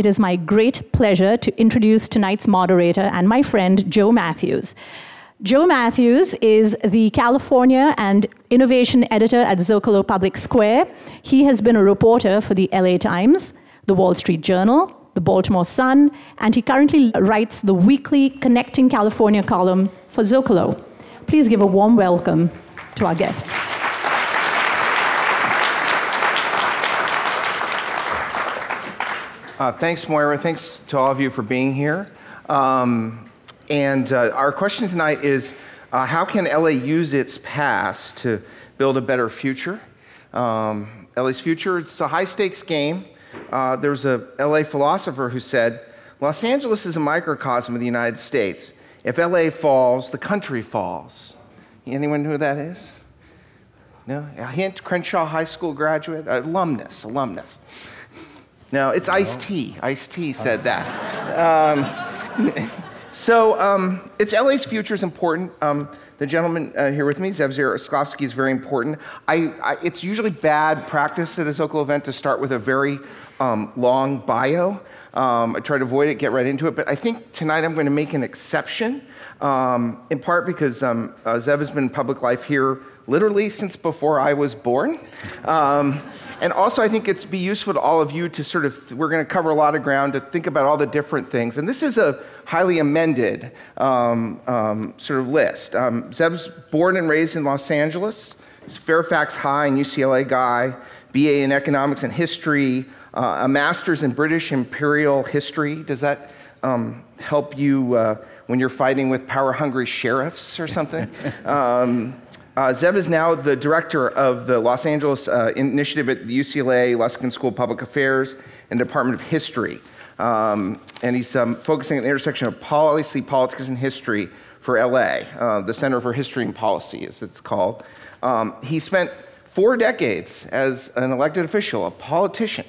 it is my great pleasure to introduce tonight's moderator and my friend, Joe Mathews. Joe Mathews is the California and Innovation Editor at Zocalo Public Square. He has been a reporter for the LA Times, the Wall Street Journal, the Baltimore Sun, and he currently writes the weekly Connecting California column for Zocalo. Please give a warm welcome to our guests. Uh, thanks, Moira. Thanks to all of you for being here. Um, and uh, our question tonight is uh, how can LA use its past to build a better future? Um, LA's future, it's a high stakes game. Uh, there was a LA philosopher who said, Los Angeles is a microcosm of the United States. If LA falls, the country falls. Anyone know who that is? No? A hint, Crenshaw High School graduate, alumnus, alumnus. No, it's Ice T. Ice T said that. Um, so um, it's LA's future is important. Um, the gentleman uh, here with me, Zev Yaroslavsky, is very important. I, I, it's usually bad practice at a Zocalo event to start with a very um, long bio. Um, I try to avoid it, get right into it, but I think tonight I'm going to make an exception, um, in part because um, uh, Zev has been in public life here literally since before I was born. Um, and also, I think it's be useful to all of you to sort of, we're going to cover a lot of ground to think about all the different things. And this is a highly amended um, um, sort of list. Um, Zev's born and raised in Los Angeles. He's Fairfax High and UCLA guy, BA in economics and history, uh, a master's in British imperial history. Does that um, help you uh, when you're fighting with power hungry sheriffs or something? Uh, Zev is now the director of the Los Angeles uh, initiative at the UCLA Luskin School of Public Affairs and Department of History. Um, and he's um, focusing on the intersection of policy, politics, and history for LA, uh, the Center for History and Policy, as it's called. Um, he spent four decades as an elected official, a politician.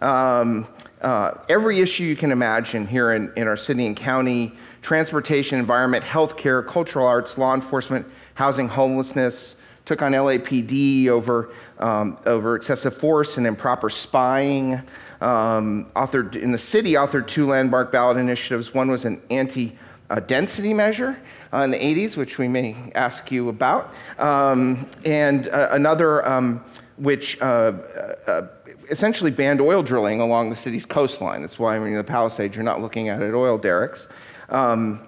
Um, uh, every issue you can imagine here in, in our city and county transportation, environment, healthcare, cultural arts, law enforcement, housing homelessness, took on LAPD over, um, over excessive force and improper spying. Um, authored in the city, authored two landmark ballot initiatives. One was an anti uh, density measure uh, in the 80s, which we may ask you about, um, and uh, another um, which uh, uh, essentially banned oil drilling along the city's coastline. That's why when you're in the Palisades, you're not looking at it oil derricks. Um,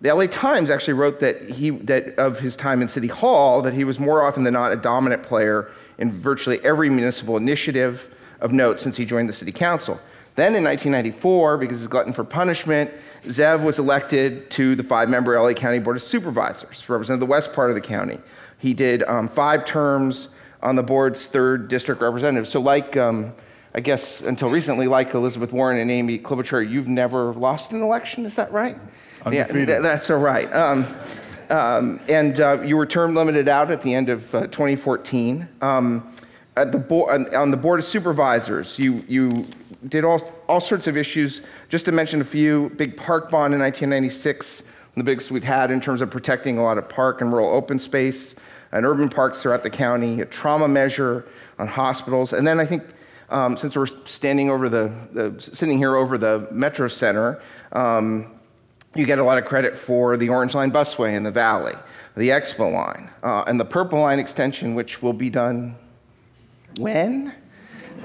the LA Times actually wrote that, he, that of his time in City Hall, that he was more often than not a dominant player in virtually every municipal initiative of note since he joined the city council. Then in 1994, because he's glutton for punishment, Zev was elected to the five member LA County Board of Supervisors, represented the west part of the county. He did um, five terms on the board's third district representative. So, like, um, I guess until recently, like Elizabeth Warren and Amy Klobuchar, you've never lost an election, is that right? Undefeated. Yeah, that's all right. Um, um, and uh, you were term limited out at the end of uh, 2014. Um, at the bo- on the board of supervisors, you, you did all, all sorts of issues. Just to mention a few, big park bond in 1996, one of the biggest we've had in terms of protecting a lot of park and rural open space and urban parks throughout the county, a trauma measure on hospitals, and then I think um, since we're standing over the, the, sitting here over the Metro Center, um, you get a lot of credit for the Orange Line busway in the valley, the Expo line, uh, and the Purple Line extension, which will be done when?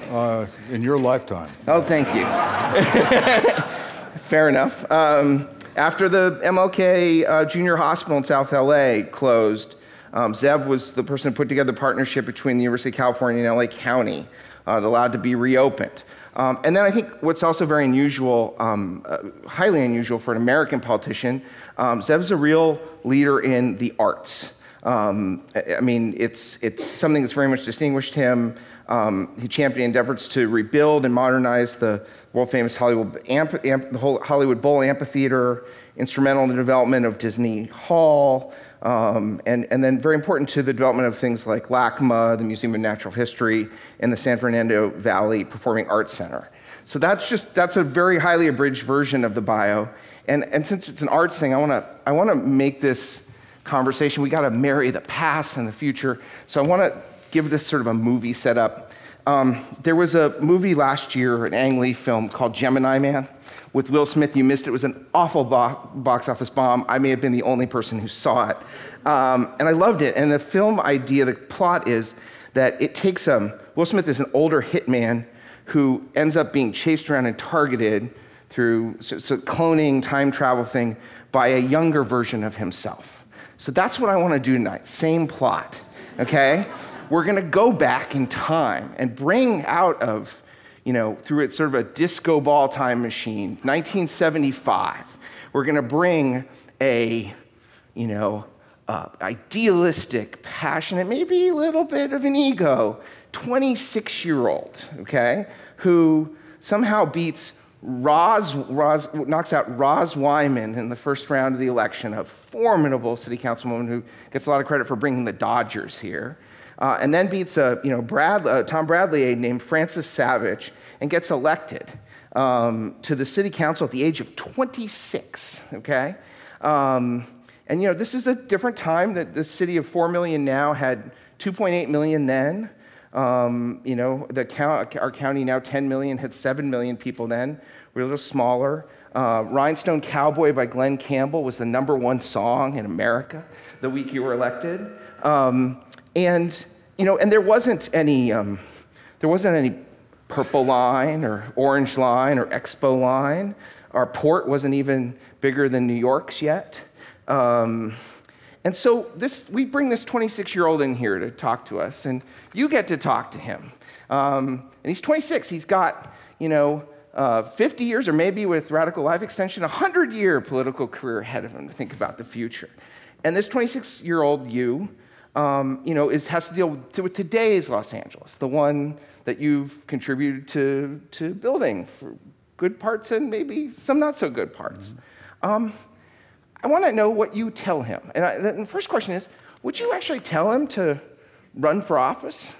Uh, in your lifetime. Oh, thank you. Fair enough. Um, after the MLK uh, Junior Hospital in South LA closed, um, Zev was the person who put together the partnership between the University of California and LA County uh, allowed it to be reopened. Um, and then I think what's also very unusual, um, uh, highly unusual for an American politician, um, Zev's a real leader in the arts. Um, I mean, it's, it's something that's very much distinguished him. Um, he championed efforts to rebuild and modernize the world famous Hollywood, amp, amp, the whole Hollywood Bowl Amphitheater, instrumental in the development of Disney Hall. Um, and, and then very important to the development of things like LACMA, the Museum of Natural History, and the San Fernando Valley Performing Arts Center. So that's just, that's a very highly abridged version of the bio. And, and since it's an arts thing, I wanna, I wanna make this conversation, we gotta marry the past and the future. So I wanna give this sort of a movie setup. Um, there was a movie last year, an Ang Lee film called Gemini Man with Will Smith. You missed it. It was an awful bo- box office bomb. I may have been the only person who saw it. Um, and I loved it. And the film idea, the plot is that it takes um, Will Smith is an older hitman who ends up being chased around and targeted through so, so cloning, time travel thing by a younger version of himself. So that's what I want to do tonight. Same plot, okay? We're going to go back in time and bring out of, you know, through it sort of a disco ball time machine, 1975. We're going to bring a, you know, uh, idealistic, passionate, maybe a little bit of an ego, 26 year old, okay, who somehow beats Roz, Roz, knocks out Roz Wyman in the first round of the election, a formidable city councilwoman who gets a lot of credit for bringing the Dodgers here. Uh, and then beats a, you know, Brad, uh, Tom Bradley aide named Francis Savage and gets elected um, to the city council at the age of 26, okay? Um, and, you know, this is a different time that the city of 4 million now had 2.8 million then. Um, you know, the count, our county now 10 million, had 7 million people then. We're a little smaller. Uh, Rhinestone Cowboy by Glen Campbell was the number one song in America the week you were elected. Um, and, you know, and there wasn't any, um, there wasn't any purple line or orange line or expo line. Our port wasn't even bigger than New York's yet. Um, and so this, we bring this 26 year old in here to talk to us, and you get to talk to him. Um, and he's 26. He's got, you know, uh, 50 years, or maybe with Radical Life Extension, a 100 year political career ahead of him to think about the future. And this 26 year old you, um, you know, is, has to deal with, with today's Los Angeles, the one that you've contributed to, to building for good parts and maybe some not so good parts. Mm-hmm. Um, I want to know what you tell him. And, I, the first question is would you actually tell him to run for office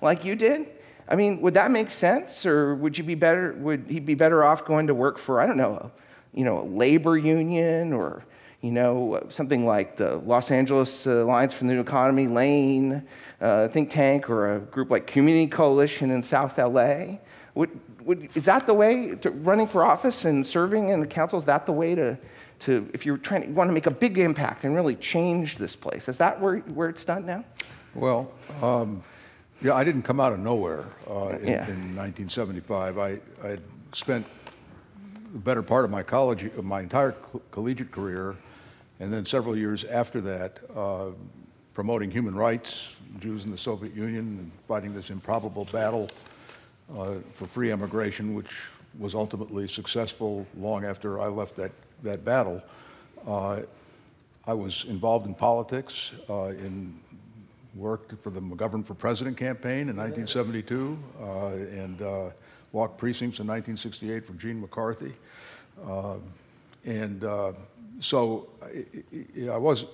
like you did? I mean, would that make sense? Or would you be better, would he be better off going to work for, I don't know, a, you know, a labor union or, you know, something like the Los Angeles Alliance for the New Economy, LAANE, uh, think tank, or a group like Community Coalition in South LA? Would, would, is that the way to running for office and serving in the council? Is that the way to, to if you're trying to, you want to make a big impact and really change this place. Is that where, where it's done now? Well, um, yeah, I didn't come out of nowhere uh, in, yeah. in, 1975. I, I spent the better part of my college, my entire collegiate career, and then several years after that, uh, promoting human rights, Jews in the Soviet Union, and fighting this improbable battle uh, for free emigration, which was ultimately successful long after I left that that battle. Uh, I was involved in politics, uh, in worked for the McGovern for President campaign in 1972, uh, and uh, walked precincts in 1968 for Gene McCarthy. Uh, and so I, was,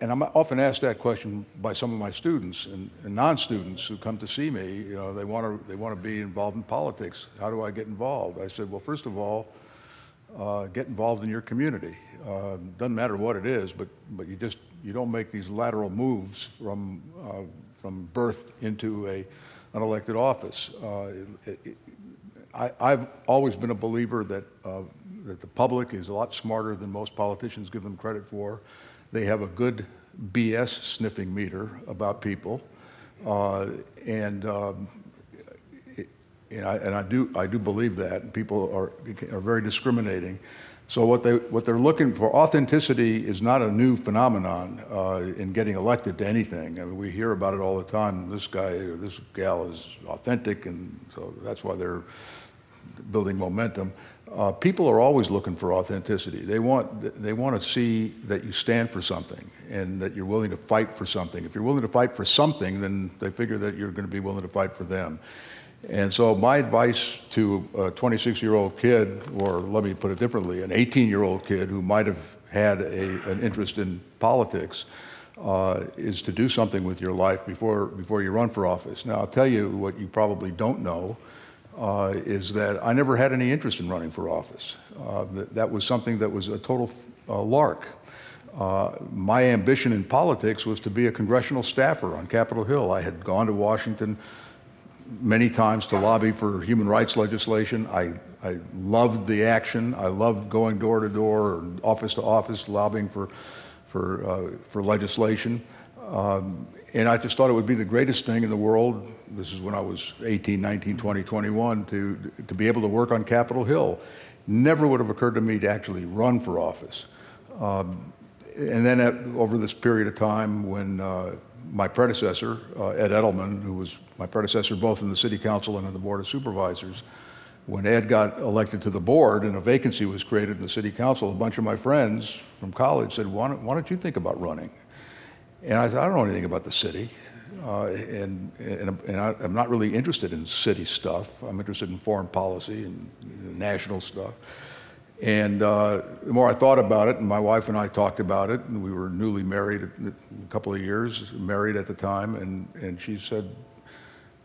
and I'm often asked that question by some of my students and, and non-students who come to see me. You know, they want to they want to be involved in politics. How do I get involved? I said, well, first of all, uh, get involved in your community. Uh, doesn't matter what it is, but, but you just you don't make these lateral moves from, uh, from birth into a, an elected office. Uh, it, it, I, have always been a believer that, uh, that the public is a lot smarter than most politicians give them credit for. They have a good BS sniffing meter about people. Uh, and um, and I, and I, do, I do believe that, and people are, are very discriminating. So what, they, what they're looking for, authenticity is not a new phenomenon uh, in getting elected to anything. I mean, we hear about it all the time. This guy or this gal is authentic, and so that's why they're building momentum. Uh, people are always looking for authenticity. They want, they want to see that you stand for something and that you're willing to fight for something. If you're willing to fight for something, then they figure that you're going to be willing to fight for them. And so my advice to a 26-year-old kid, or let me put it differently, an 18-year-old kid who might have had a, an interest in politics, uh, is to do something with your life before, before you run for office. Now, I'll tell you what you probably don't know uh, is that I never had any interest in running for office. Uh, that, that, was something that was a total uh, lark. Uh, my ambition in politics was to be a congressional staffer on Capitol Hill. I had gone to Washington many times to lobby for human rights legislation. I, I loved the action. I loved going door to door, office to office, lobbying for, for, uh, for legislation. Um, and I just thought it would be the greatest thing in the world. This is when I was 18, 19, 20, 21, to, to be able to work on Capitol Hill. Never would have occurred to me to actually run for office. Um, and then at, over this period of time when uh, my predecessor, uh, Ed Edelman, who was my predecessor both in the city council and in the board of supervisors, when Ed got elected to the board and a vacancy was created in the city council, a bunch of my friends from college said, why don't, why don't you think about running? And I said, I don't know anything about the city. Uh, and and, and I, am not really interested in city stuff. I'm interested in foreign policy and national stuff. And uh, the more I thought about it, and my wife and I talked about it, and we were newly married a couple of years, married at the time, and, and she said,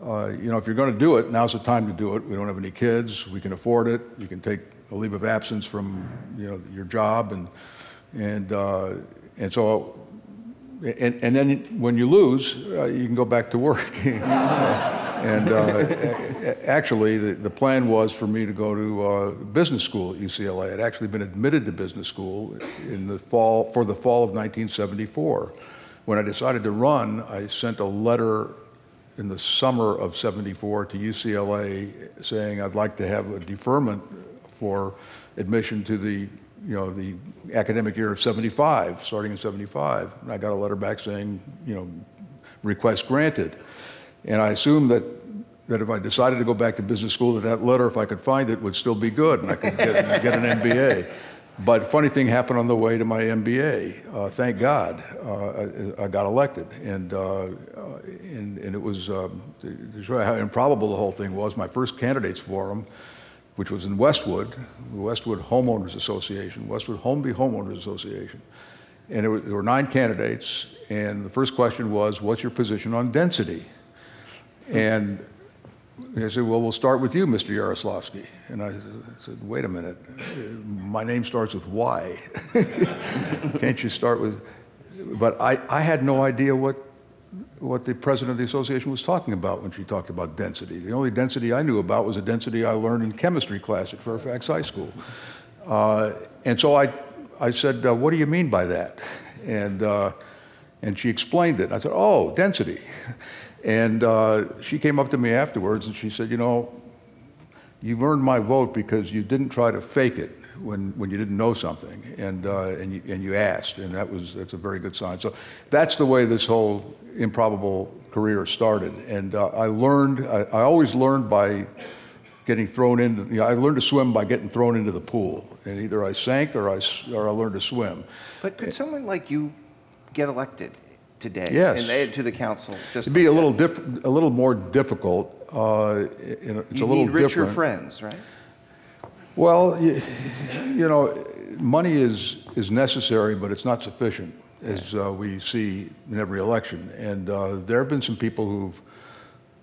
uh, you know, if you're going to do it, now's the time to do it. We don't have any kids. We can afford it. You can take a leave of absence from, you know, your job, and and uh, and so and, and then when you lose, uh, you can go back to work. and uh, actually, the, the plan was for me to go to uh, business school at UCLA. I'd actually been admitted to business school in the fall for the fall of 1974. When I decided to run, I sent a letter in the summer of 74 to UCLA saying I'd like to have a deferment for admission to the you know, the academic year of 75, starting in 75. And I got a letter back saying, you know, request granted. And I assumed that, that if I decided to go back to business school, that that letter, if I could find it, would still be good and I could get, get an MBA. But funny thing happened on the way to my MBA. Uh, thank God uh, I, I, got elected. And, uh, uh and, and, it was, um, to show how improbable the whole thing was, my first candidates forum which was in Westwood, the Westwood Homeowners Association, Westwood Holmby Homeowners Association. And were, there were, nine candidates, and the first question was, What's your position on density? And they said, Well, we'll start with you, Mr. Yaroslavsky. And I said, Wait a minute, my name starts with Y. Can't you start with. But I, I had no idea what what the president of the association was talking about when she talked about density. The only density I knew about was a density I learned in chemistry class at Fairfax High School. Uh, and so I, I said, uh, What do you mean by that? And, uh, and she explained it. I said, Oh, density. And uh, she came up to me afterwards and she said, You know, you've earned my vote because you didn't try to fake it when, when you didn't know something and, uh, and, you, and you asked, and that was, that's a very good sign. So that's the way this whole improbable career started. And uh, I learned, I, I, always learned by getting thrown into, you know, I learned to swim by getting thrown into the pool. And either I sank or I, or I learned to swim. But could someone like you get elected? today yes. and to the council. Just It'd be like a little diff- a little more difficult. Uh, it's you a little need richer different. friends, right? Well, you, you, know, money is, is necessary, but it's not sufficient, as uh, we see in every election. And uh, there have been some people who've,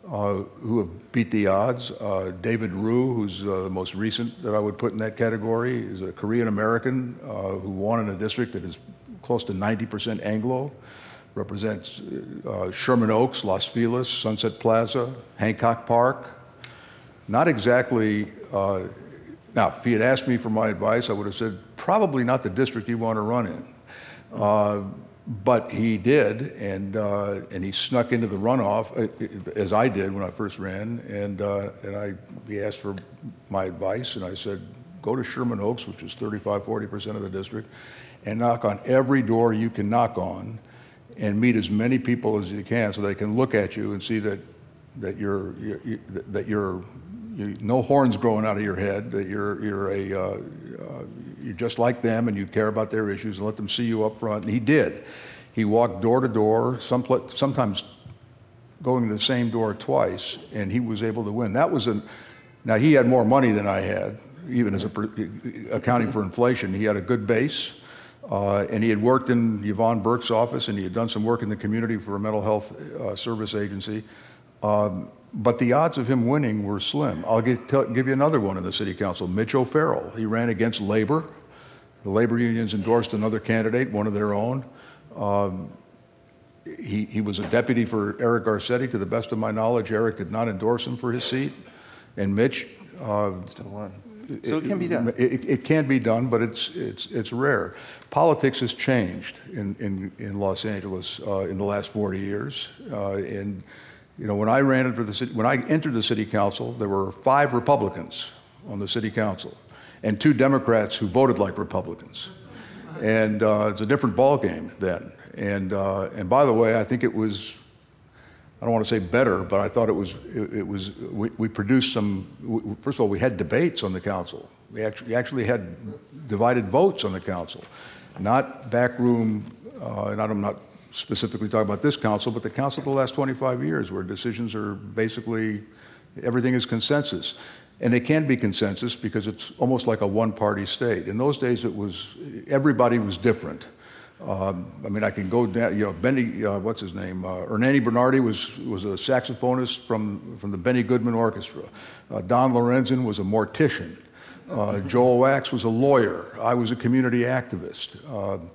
uh, who have beat the odds. Uh, David Ryu, who's uh, the most recent that I would put in that category, is a Korean American uh, who won in a district that is close to 90% Anglo, represents Sherman Oaks, Los Feliz, Sunset Plaza, Hancock Park. Not exactly now, if he had asked me for my advice, I would have said, probably not the district you want to run in. Uh, but he did, and, uh, and he snuck into the runoff, uh, as I did when I first ran. And, uh, and I, he asked for my advice, and I said, go to Sherman Oaks, which is 35, 40% of the district, and knock on every door you can knock on and meet as many people as you can so they can look at you and see that, that, you're, you're that you're you, no horns growing out of your head, that you're, you're, a, uh, uh, you're just like them and you care about their issues and let them see you up front. And he did. He walked door to door, sometimes going to the same door twice, and he was able to win. That was a, now he had more money than I had, even as a, accounting for inflation. He had a good base. Uh, and he had worked in Yvonne Burke's office, and he had done some work in the community for a mental health uh, service agency. Um, but the odds of him winning were slim. I'll get, tell, give you another one in the city council Mitch O'Farrell. He ran against labor. The labor unions endorsed another candidate, one of their own. Um, he, he was a deputy for Eric Garcetti. To the best of my knowledge, Eric did not endorse him for his seat. And Mitch. Uh, Still won. So it can be done. It, it, can be done, but it's, it's, it's rare. Politics has changed in, in, in Los Angeles uh, in the last 40 years. Uh, and, you know, when I ran for the city, when I entered the city council, there were five Republicans on the city council and two Democrats who voted like Republicans. And uh, it's a different ballgame then. And, uh, and by the way, I think it was, I don't want to say better, but I thought it was, it, it was we, we, produced some, we, first of all, we had debates on the council. We actually, we actually had divided votes on the council, not backroom, uh, and I'm not specifically talk about this council, but the council of the last 25 years where decisions are basically, everything is consensus. And they can be consensus because it's almost like a one party state. In those days, it was, everybody was different. Um, I mean, I can go down, you know, Benny, uh, what's his name? Uh, Bernardi was, was a saxophonist from, from the Benny Goodman Orchestra. Uh, Don Lorenzen was a mortician. Uh, Joel Wachs was a lawyer. I was a community activist, um,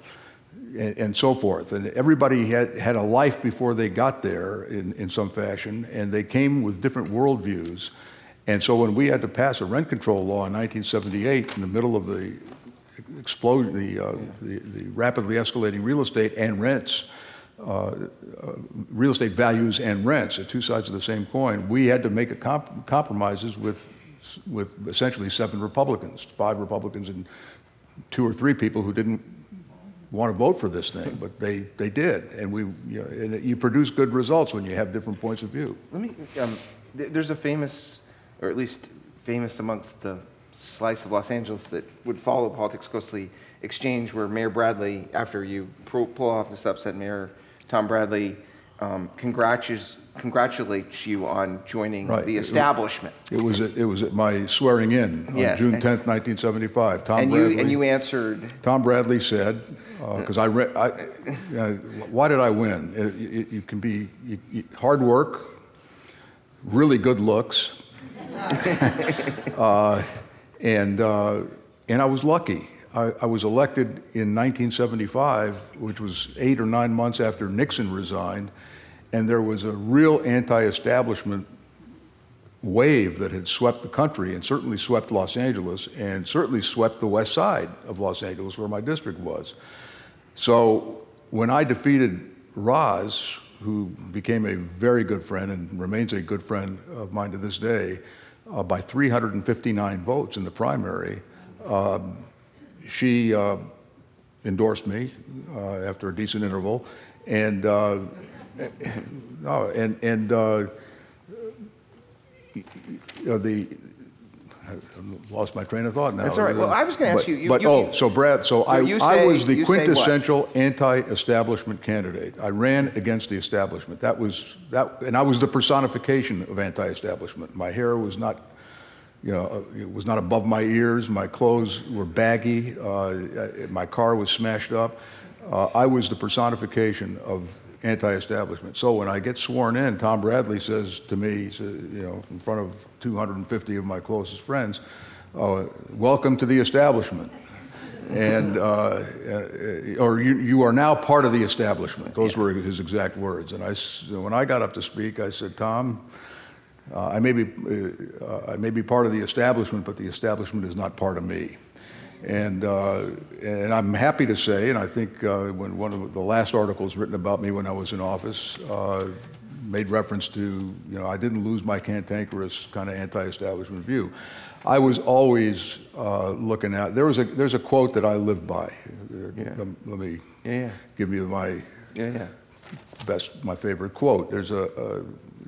and, and, so forth. And everybody had, had a life before they got there in, in some fashion, and they came with different worldviews. And so when we had to pass a rent control law in 1978 in the middle of the explosion, the, uh, the, the, rapidly escalating real estate and rents, uh, uh, real estate values and rents, are two sides of the same coin, we had to make comp- compromises with, with essentially seven Republicans, five Republicans and two or three people who didn't want to vote for this thing, but they, they did. And, we, you, know, and you produce good results when you have different points of view. Let me, um, th- there's a famous or at least famous amongst the slice of Los Angeles that would follow politics closely, exchange where Mayor Bradley, after you pull off this upset mayor, Tom Bradley um, congratulates, congratulates you on joining right. the establishment. It was, at, it was at my swearing in on yes, June 10th, 1975. Tom and, Bradley, you, and you answered. Tom Bradley said, because uh, I, re- I uh, why did I win? It, it, you can be you, hard work, really good looks, uh, and, uh, and I was lucky. I, I, was elected in 1975, which was eight or nine months after Nixon resigned, and there was a real anti establishment wave that had swept the country and certainly swept Los Angeles and certainly swept the west side of Los Angeles, where my district was. So when I defeated Roz, who became a very good friend and remains a good friend of mine to this day, uh, by 359 votes in the primary. Um, she uh, endorsed me uh, after a decent interval, and uh, no, and and uh, the I lost my train of thought now. That's all right. Well, I was going to ask you, you. But you, oh, so Brad, so I, I was the quintessential anti-establishment candidate. I ran against the establishment. That was that, and I was the personification of anti-establishment. My hair was not, you know, it was not above my ears. My clothes were baggy. Uh, my car was smashed up. Uh, I was the personification of anti-establishment. So when I get sworn in, Tom Bradley says to me, you know, in front of 250 of my closest friends, uh, "Welcome to the establishment." and uh, uh, or you, you are now part of the establishment. Those were his exact words. And I, when I got up to speak, I said, Tom, uh, I may be uh, I may be part of the establishment, but the establishment is not part of me. And, uh, and I'm happy to say, and I think uh, when one of the last articles written about me when I was in office uh, made reference to, you know, I didn't lose my cantankerous kind of anti-establishment view. I was always uh, looking at, there was a, there's a quote that I live by. Yeah. Let, let, me yeah, yeah. give you my yeah, best, my favorite quote. There's a, a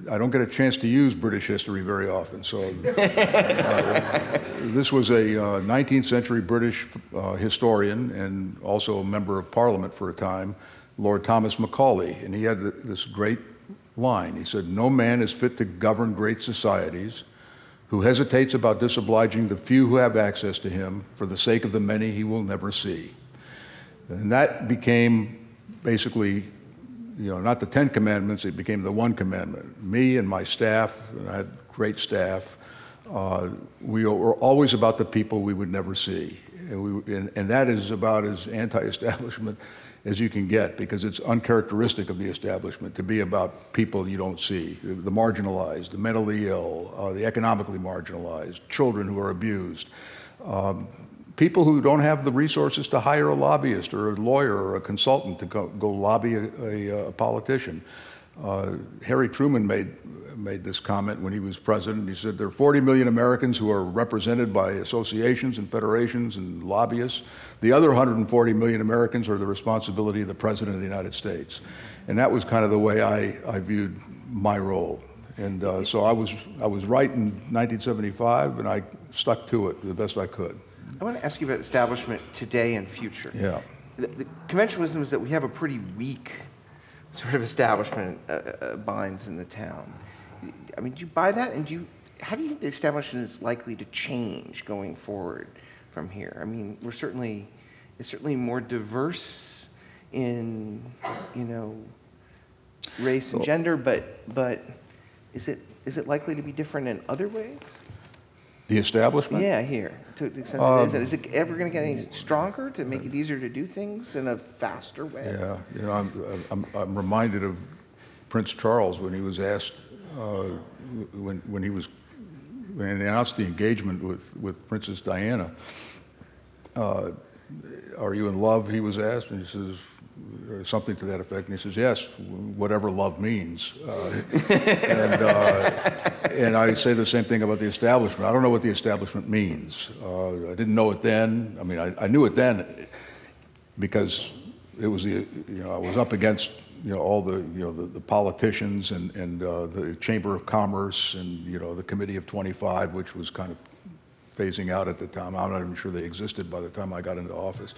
I don't get a chance to use British history very often. So, uh, this was a uh, 19th century British uh, historian and also a member of Parliament for a time, Lord Thomas Macaulay, and he had this great line. He said, "No man is fit to govern great societies." Who hesitates about disobliging the few who have access to him for the sake of the many he will never see. And that became basically you know, not the Ten Commandments, it became the one commandment. Me and my staff, and I had great staff, uh, we were always about the people we would never see. And, we, and, and that is about as anti establishment as you can get because it's uncharacteristic of the establishment to be about people you don't see the marginalized, the mentally ill, uh, the economically marginalized, children who are abused. Um, people who don't have the resources to hire a lobbyist or a lawyer or a consultant to go, go lobby a, a, a politician. Uh, Harry Truman made, made this comment when he was president. He said there are 40 million Americans who are represented by associations and federations and lobbyists. The other 140 million Americans are the responsibility of the President of the United States. And that was kind of the way I, I viewed my role. And uh, so I was, I was right in 1975, and I stuck to it the best I could. I want to ask you about establishment today and future. Yeah. The, the conventionalism is that we have a pretty weak sort of establishment uh, uh, binds in the town. I mean, do you buy that? And do you, how do you think the establishment is likely to change going forward from here? I mean, we're certainly, it's certainly more diverse in, you know, race and gender, but, but is it, is it likely to be different in other ways? The establishment? Yeah, here. To the extent um, it is, is it ever going to get any stronger to make it easier to do things in a faster way? Yeah, you know, I'm, I'm, I'm reminded of Prince Charles when he was asked, uh, when, when he was, when he announced the engagement with, with Princess Diana, uh, are you in love, he was asked, and he says, something to that effect. And he says, yes, whatever love means. Uh, and, uh, and I say the same thing about the establishment. I don't know what the establishment means. Uh, I didn't know it then. I mean, I, I, knew it then because it was the, you know, I was up against, you know, all the, you know, the, the politicians and, and uh, the Chamber of Commerce and, you know, the Committee of 25, which was kind of phasing out at the time. I'm not even sure they existed by the time I got into office.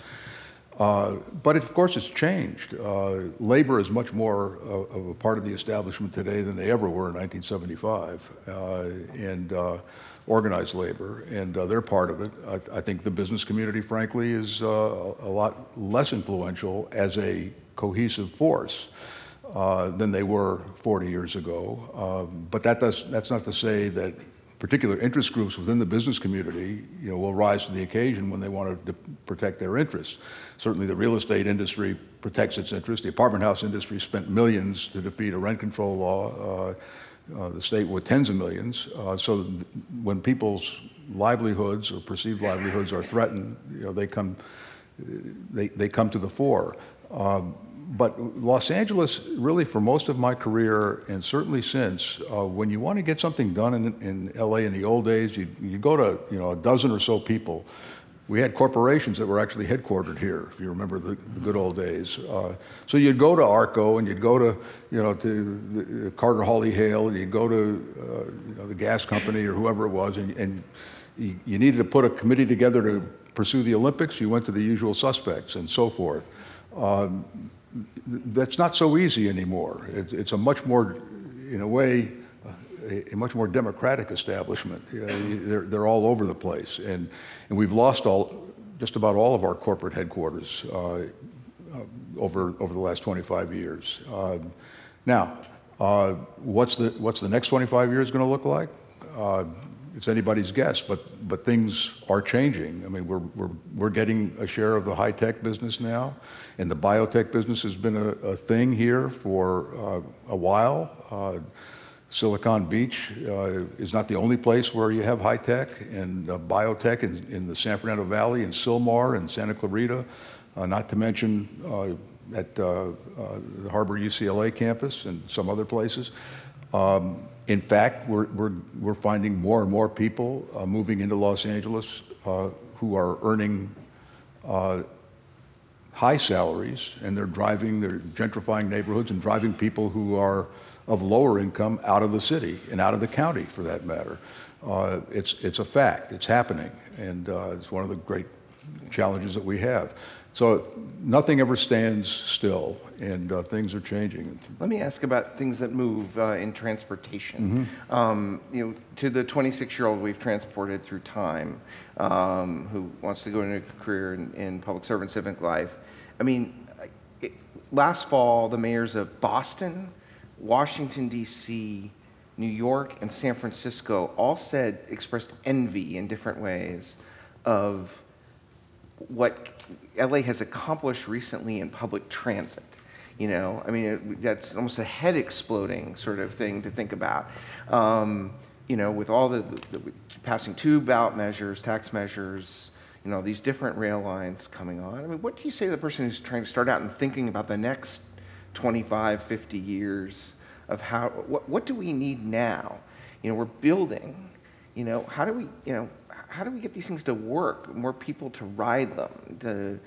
Uh, but it, of course, it's changed. Uh, labor is much more uh, of a part of the establishment today than they ever were in 1975, uh, and uh, organized labor, and they're part of it. I, I, think the business community, frankly, is a lot less influential as a cohesive force. than they were 40 years ago. Um, but that does, that's not to say that particular interest groups within the business community you know, will rise to the occasion when they want to protect their interests. Certainly, the real estate industry protects its interests. The apartment house industry spent millions to defeat a rent control law. Uh, uh, the state with tens of millions. Uh, so th- when people's livelihoods or perceived livelihoods are threatened, you know, they come, they, they come to the fore. Um, but Los Angeles, really, for most of my career, and certainly since, uh, when you want to get something done in, in LA in the old days, you, you go to you know a dozen or so people. We had corporations that were actually headquartered here, if you remember the, the good old days. Uh, so you'd go to Arco and you'd go to you know to the, Carter Hawley Hale and you'd go to uh, you know, the gas company or whoever it was, and, and you, you needed to put a committee together to pursue the Olympics. You went to the usual suspects and so forth. Um, that's not so easy anymore. It, it's a much more, in a way, a, a much more democratic establishment. they're, they're all over the place. And, and we've lost all, just about all of our corporate headquarters uh, uh over, over the last 25 years. Uh, now, uh, what's, the, what's the next 25 years going to look like? It's anybody's guess, but, but things are changing. I mean, we're, we're, we're getting a share of the high tech business now, and the biotech business has been a, a thing here for uh, a while. Uh, Silicon Beach uh, is not the only place where you have high tech and uh, biotech in, in, the San Fernando Valley, in Sylmar, and Santa Clarita, uh, not to mention uh, at the Harbor UCLA campus and some other places. Um, in fact, we're, we're, we're finding more and more people uh, moving into Los Angeles uh, who are earning uh, high salaries and they're driving, they're gentrifying neighborhoods and driving people who are of lower income out of the city and out of the county for that matter. Uh, it's, it's a fact, it's happening, and uh, it's one of the great challenges that we have. So nothing ever stands still, and uh, things are changing. Let me ask about things that move uh, in transportation. Mm-hmm. Um, you know, to the 26-year-old we've transported through time, um, who wants to go into a career in, in public servant civic life. I mean, it, last fall, the mayors of Boston, Washington D.C., New York, and San Francisco all said expressed envy in different ways of what LA has accomplished recently in public transit. You know, I mean, it, that's almost a head exploding sort of thing to think about. Um, you know, with all the, the, the, passing two ballot measures, tax measures, you know, these different rail lines coming on. I mean, what do you say to the person who's trying to start out and thinking about the next 25, 50 years of how, what, what do we need now? You know, we're building, you know, how do we, you know, how do we get these things to work? More people to ride them, to,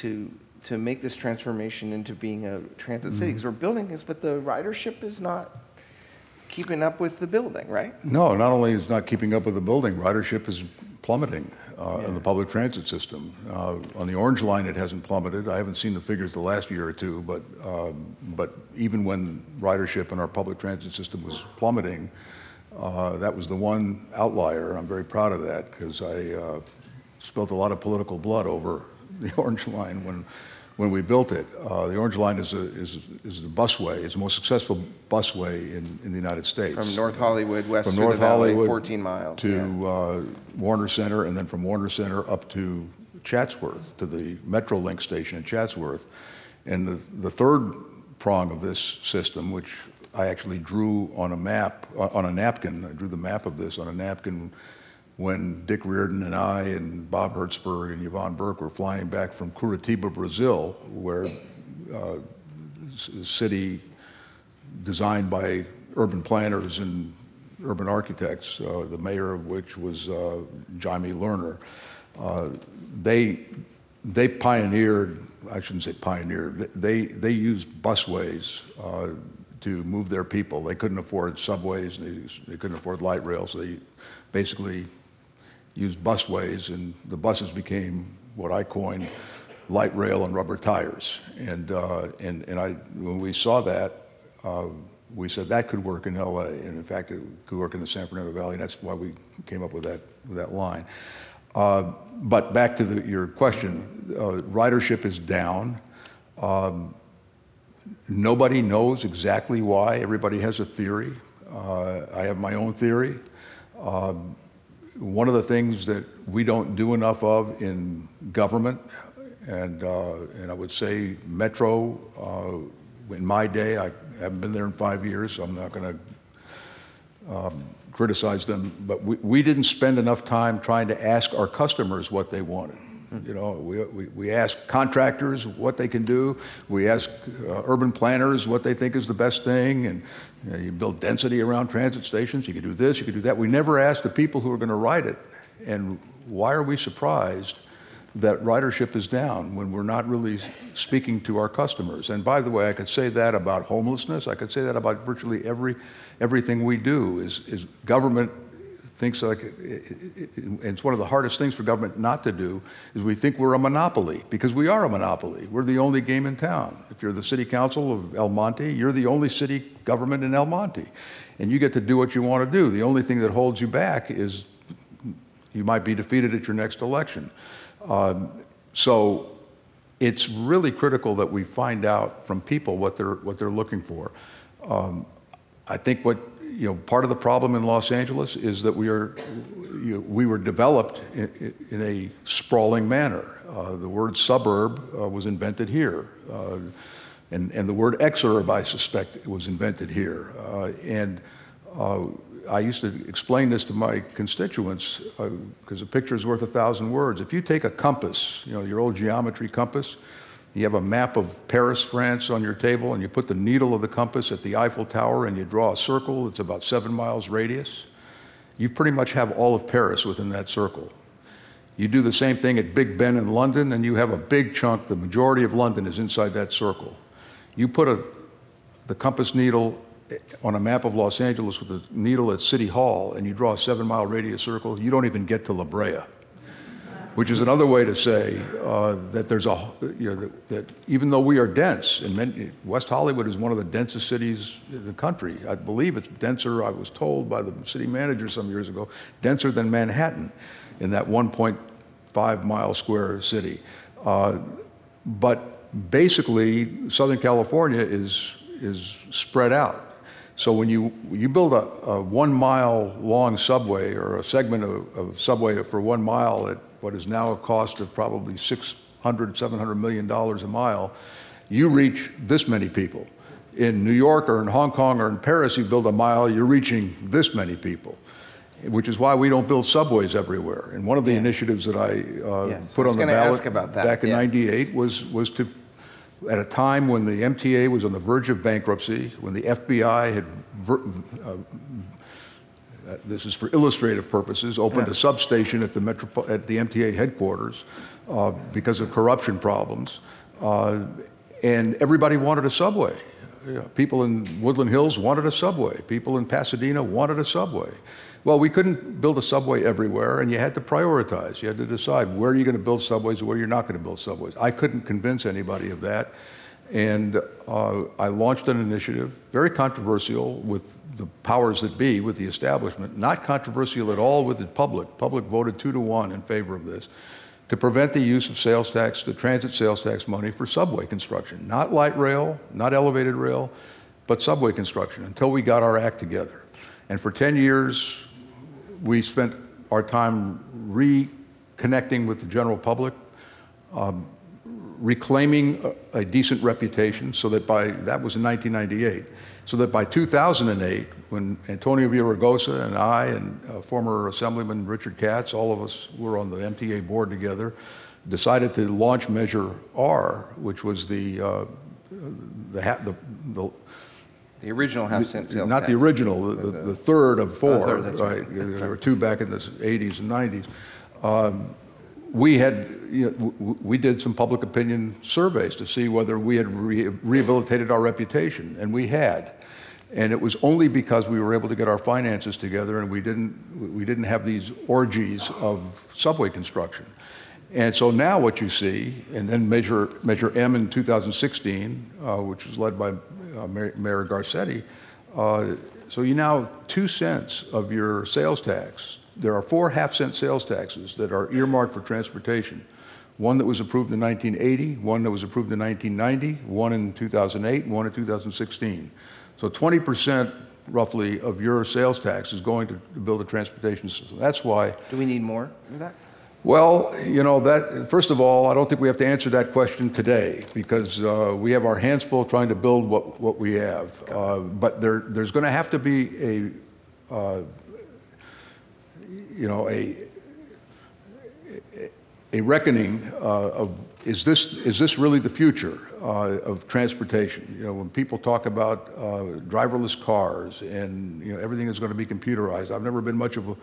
to, to make this transformation into being a transit mm-hmm. city? Because we're building this, but the ridership is not keeping up with the building, right? No, not only is not keeping up with the building, ridership is plummeting uh, yeah. in the public transit system. Uh, on the Orange Line, it hasn't plummeted. I haven't seen the figures the last year or two, but um, but even when ridership in our public transit system was plummeting, uh, that was the one outlier. I'm very proud of that because I uh, spilled a lot of political blood over the Orange Line when when we built it. Uh, the Orange Line is, a, is, is the busway, it's the most successful busway in, in the United States. From North Hollywood west from North Hollywood 14 miles. To yeah. uh, Warner Center, and then from Warner Center up to Chatsworth, to the Metrolink station in Chatsworth. And the, the third prong of this system, which I actually drew on a map, uh, on a napkin, I drew the map of this on a napkin when Dick Riordan and I and Bob Hertzberg and Yvonne Burke were flying back from Curitiba, Brazil, where uh, a city designed by urban planners and urban architects, uh, the mayor of which was uh, Jaime Lerner. Uh, they, they pioneered, I shouldn't say pioneered, they, they used busways uh, to move their people. They couldn't afford subways, they, they couldn't afford light rails. So they basically used busways, and the buses became what I coined light rail and rubber tires. And, uh, and, and I, when we saw that, uh, we said that could work in LA, and in fact, it could work in the San Fernando Valley, and that's why we came up with that, with that line. Uh, but back to the, your question, uh, ridership is down. Um, nobody knows exactly why. Everybody has a theory. Uh, I have my own theory. Um, one of the things that we don't do enough of in government, and, uh, and I would say Metro, uh, in my day, I haven't been there in five years, so I'm not going to um, criticize them, but we, we didn't spend enough time trying to ask our customers what they wanted. You know, we, we, we ask contractors what they can do. We ask uh, urban planners what they think is the best thing. And you, know, you build density around transit stations. You can do this, you can do that. We never ask the people who are going to ride it. And why are we surprised that ridership is down when we're not really speaking to our customers? And by the way, I could say that about homelessness. I could say that about virtually every, everything we do is, is government thinks like it's one of the hardest things for government not to do is we think we're a monopoly because we are a monopoly. We're the only game in town. If you're the city council of el monte you're the only city government in el monte and you get to do what you want to do. The only thing that holds you back is you might be defeated at your next election. Um, so it's really critical that we find out from people what they're what they're looking for. Um, i think what you know, part of the problem in Los Angeles is that we are, you know, we were developed in, in a sprawling manner. Uh, the word suburb uh, was invented here. Uh, and, and the word exurb, I suspect, was invented here. Uh, and uh, I used to explain this to my constituents because uh, a picture is worth a thousand words. If you take a compass, you know, your old geometry compass, you have a map of Paris, France on your table, and you put the needle of the compass at the Eiffel Tower and you draw a circle that's about seven miles radius. You pretty much have all of Paris within that circle. You do the same thing at Big Ben in London, and you have a big chunk, the majority of London is inside that circle. You put a, the compass needle on a map of Los Angeles with the needle at City Hall, and you draw a seven mile radius circle, you don't even get to La Brea which is another way to say uh, that there's a, you know, that, that, even though we are dense, and many, West Hollywood is one of the densest cities in the country. I believe it's denser, I was told by the city manager some years ago, denser than Manhattan in that 1.5 mile square city. Uh, but basically, Southern California is, is spread out. So when you, you build a, a one mile long subway or a segment of, of subway for one mile at what is now a cost of probably 600, 700 million dollars a mile, you reach this many people. In New York or in Hong Kong or in Paris, you build a mile, you're reaching this many people which is why we don't build subways everywhere. And one of the yeah. initiatives that I uh, yes. put on the ballot back in '98 yeah. was was to, at a time when the MTA was on the verge of bankruptcy, when the FBI had, ver- uh, uh, this is for illustrative purposes, opened yeah. a substation at the Metro- at the MTA headquarters uh, because of corruption problems, uh, and everybody wanted a subway. You know, people in Woodland Hills wanted a subway. People in Pasadena wanted a subway. Well, we couldn't build a subway everywhere, and you had to prioritize. You had to decide where you're you going to build subways and where you're not going to build subways. I couldn't convince anybody of that. And uh, I launched an initiative, very controversial with the powers that be, with the establishment, not controversial at all with the public. Public voted two to one in favor of this, to prevent the use of sales tax, the transit sales tax money for subway construction. Not light rail, not elevated rail, but subway construction until we got our act together. And for 10 years, we spent our time reconnecting with the general public, um, reclaiming a, a, decent reputation so that by, that was in 1998, so that by 2008, when Antonio Villaraigosa and I and uh, former Assemblyman Richard Katz, all of us were on the MTA board together, decided to launch Measure R, which was the, uh, the, the, the the original half cent sales Not tax. the original, the, the, the third of four, third, right? right. There were two back in the 80s and 90s. Um, we had, you know, we did some public opinion surveys to see whether we had re- rehabilitated our reputation, and we had. And it was only because we were able to get our finances together and we didn't, we didn't have these orgies of subway construction. And so now what you see, and then Measure, Measure M in 2016, uh, which was led by uh, Mayor Garcetti. Uh, so you now two cents of your sales tax. There are four half cent sales taxes that are earmarked for transportation. One that was approved in 1980, one that was approved in 1990, one in 2008, and one in 2016. So 20% roughly of your sales tax is going to build a transportation system. That's why. Do we need more of that? Well, you know, that, first of all, I don't think we have to answer that question today because uh, we have our hands full trying to build what, what we have. Uh, but there, there's going to have to be a, uh, you know, a, a reckoning uh, of is this, is this really the future uh, of transportation? You know, when people talk about uh, driverless cars and, you know, everything is going to be computerized, I've never been much of a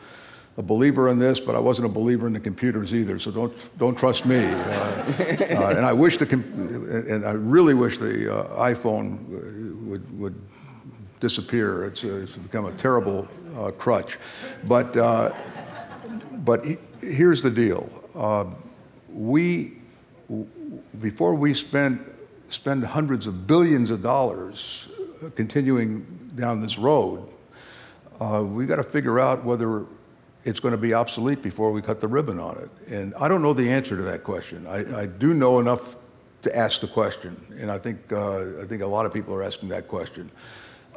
a believer in this, but I wasn't a believer in the computers either. So don't don't trust me. Uh, uh, and I wish the and I really wish the uh, iPhone would would disappear. It's, it's become a terrible crutch. But but here's the deal. Uh, we before we spend spend hundreds of billions of dollars continuing down this road, we've got to figure out whether it's going to be obsolete before we cut the ribbon on it? And I don't know the answer to that question. I, I do know enough to ask the question, and I think, uh, I think a lot of people are asking that question.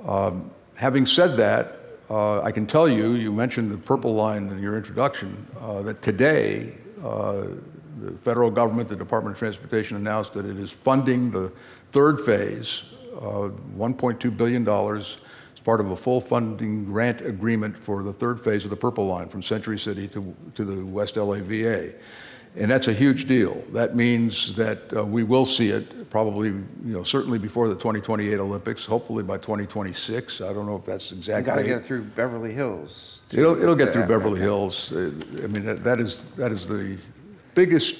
Um, having said that, uh, I can tell you, you mentioned the purple line in your introduction, uh, that today uh, the federal government, the Department of Transportation announced that it is funding the third phase, uh, $1.2 billion as part of a full funding grant agreement for the third phase of the Purple Line from Century City to, to the West LA VA. And that's a huge deal. That means that uh, we will see it probably, you know, certainly before the 2028 Olympics, hopefully by 2026. I don't know if that's exactly. Got to get it through Beverly Hills. It'll, it'll get through Beverly Hills. Uh, I mean, that, that, is, that is the biggest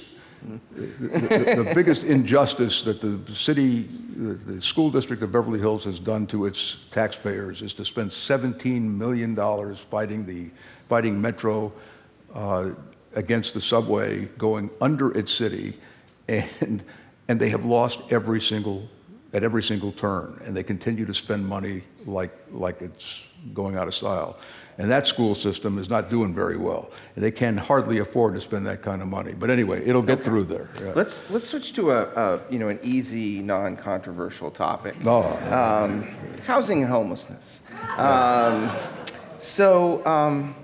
the, the, biggest injustice that the city, the school district of Beverly Hills has done to its taxpayers is to spend $17 million fighting the fighting Metro uh, against the subway going under its city, and and they have lost every single at every single turn, and they continue to spend money like like it's going out of style. And that school system is not doing very well. And they can hardly afford to spend that kind of money. But anyway, it'll get okay. through there. Yeah. Let's, let's switch to a, a, you know, an easy, non-controversial topic. Oh. Um, housing and homelessness. Um, so um,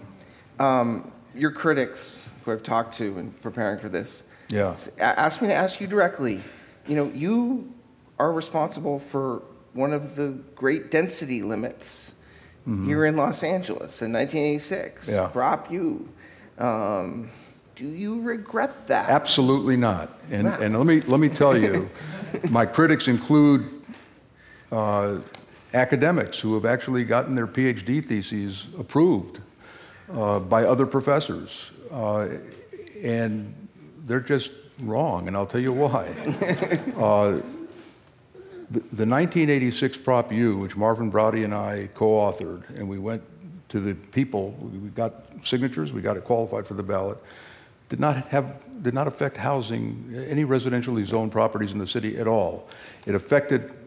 um, your critics who I've talked to in preparing for this Yeah. asked me to ask you directly. You know, you are responsible for one of the great density limits here in Los Angeles in 1986. Yeah. Prop U. Um, do you regret that? Absolutely not. And, Wow. and let, me, let me tell you, my critics include uh, academics who have actually gotten their PhD theses approved uh, by other professors. Uh, and they're just wrong, and I'll tell you why. Uh, the, the 1986 Prop U, which Marvin Braude and I co-authored, and we went to the people, we got signatures, we got it qualified for the ballot, did not have, did not affect housing, any residentially zoned properties in the city at all. It affected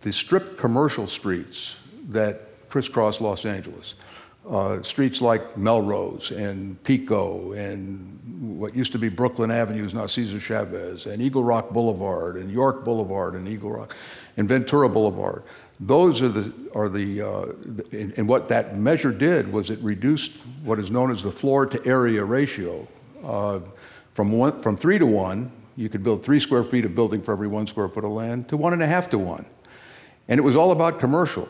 the strip commercial streets that crisscross Los Angeles. Uh, streets like Melrose and Pico and what used to be Brooklyn Avenue is now Cesar Chavez and Eagle Rock Boulevard and York Boulevard and Eagle Rock and Ventura Boulevard. Those are the, are the, uh, and, and what that measure did was it reduced what is known as the floor to area ratio. Uh, from, one, from three to one, you could build three square feet of building for every one square foot of land, to one and a half to one. And it was all about commercial.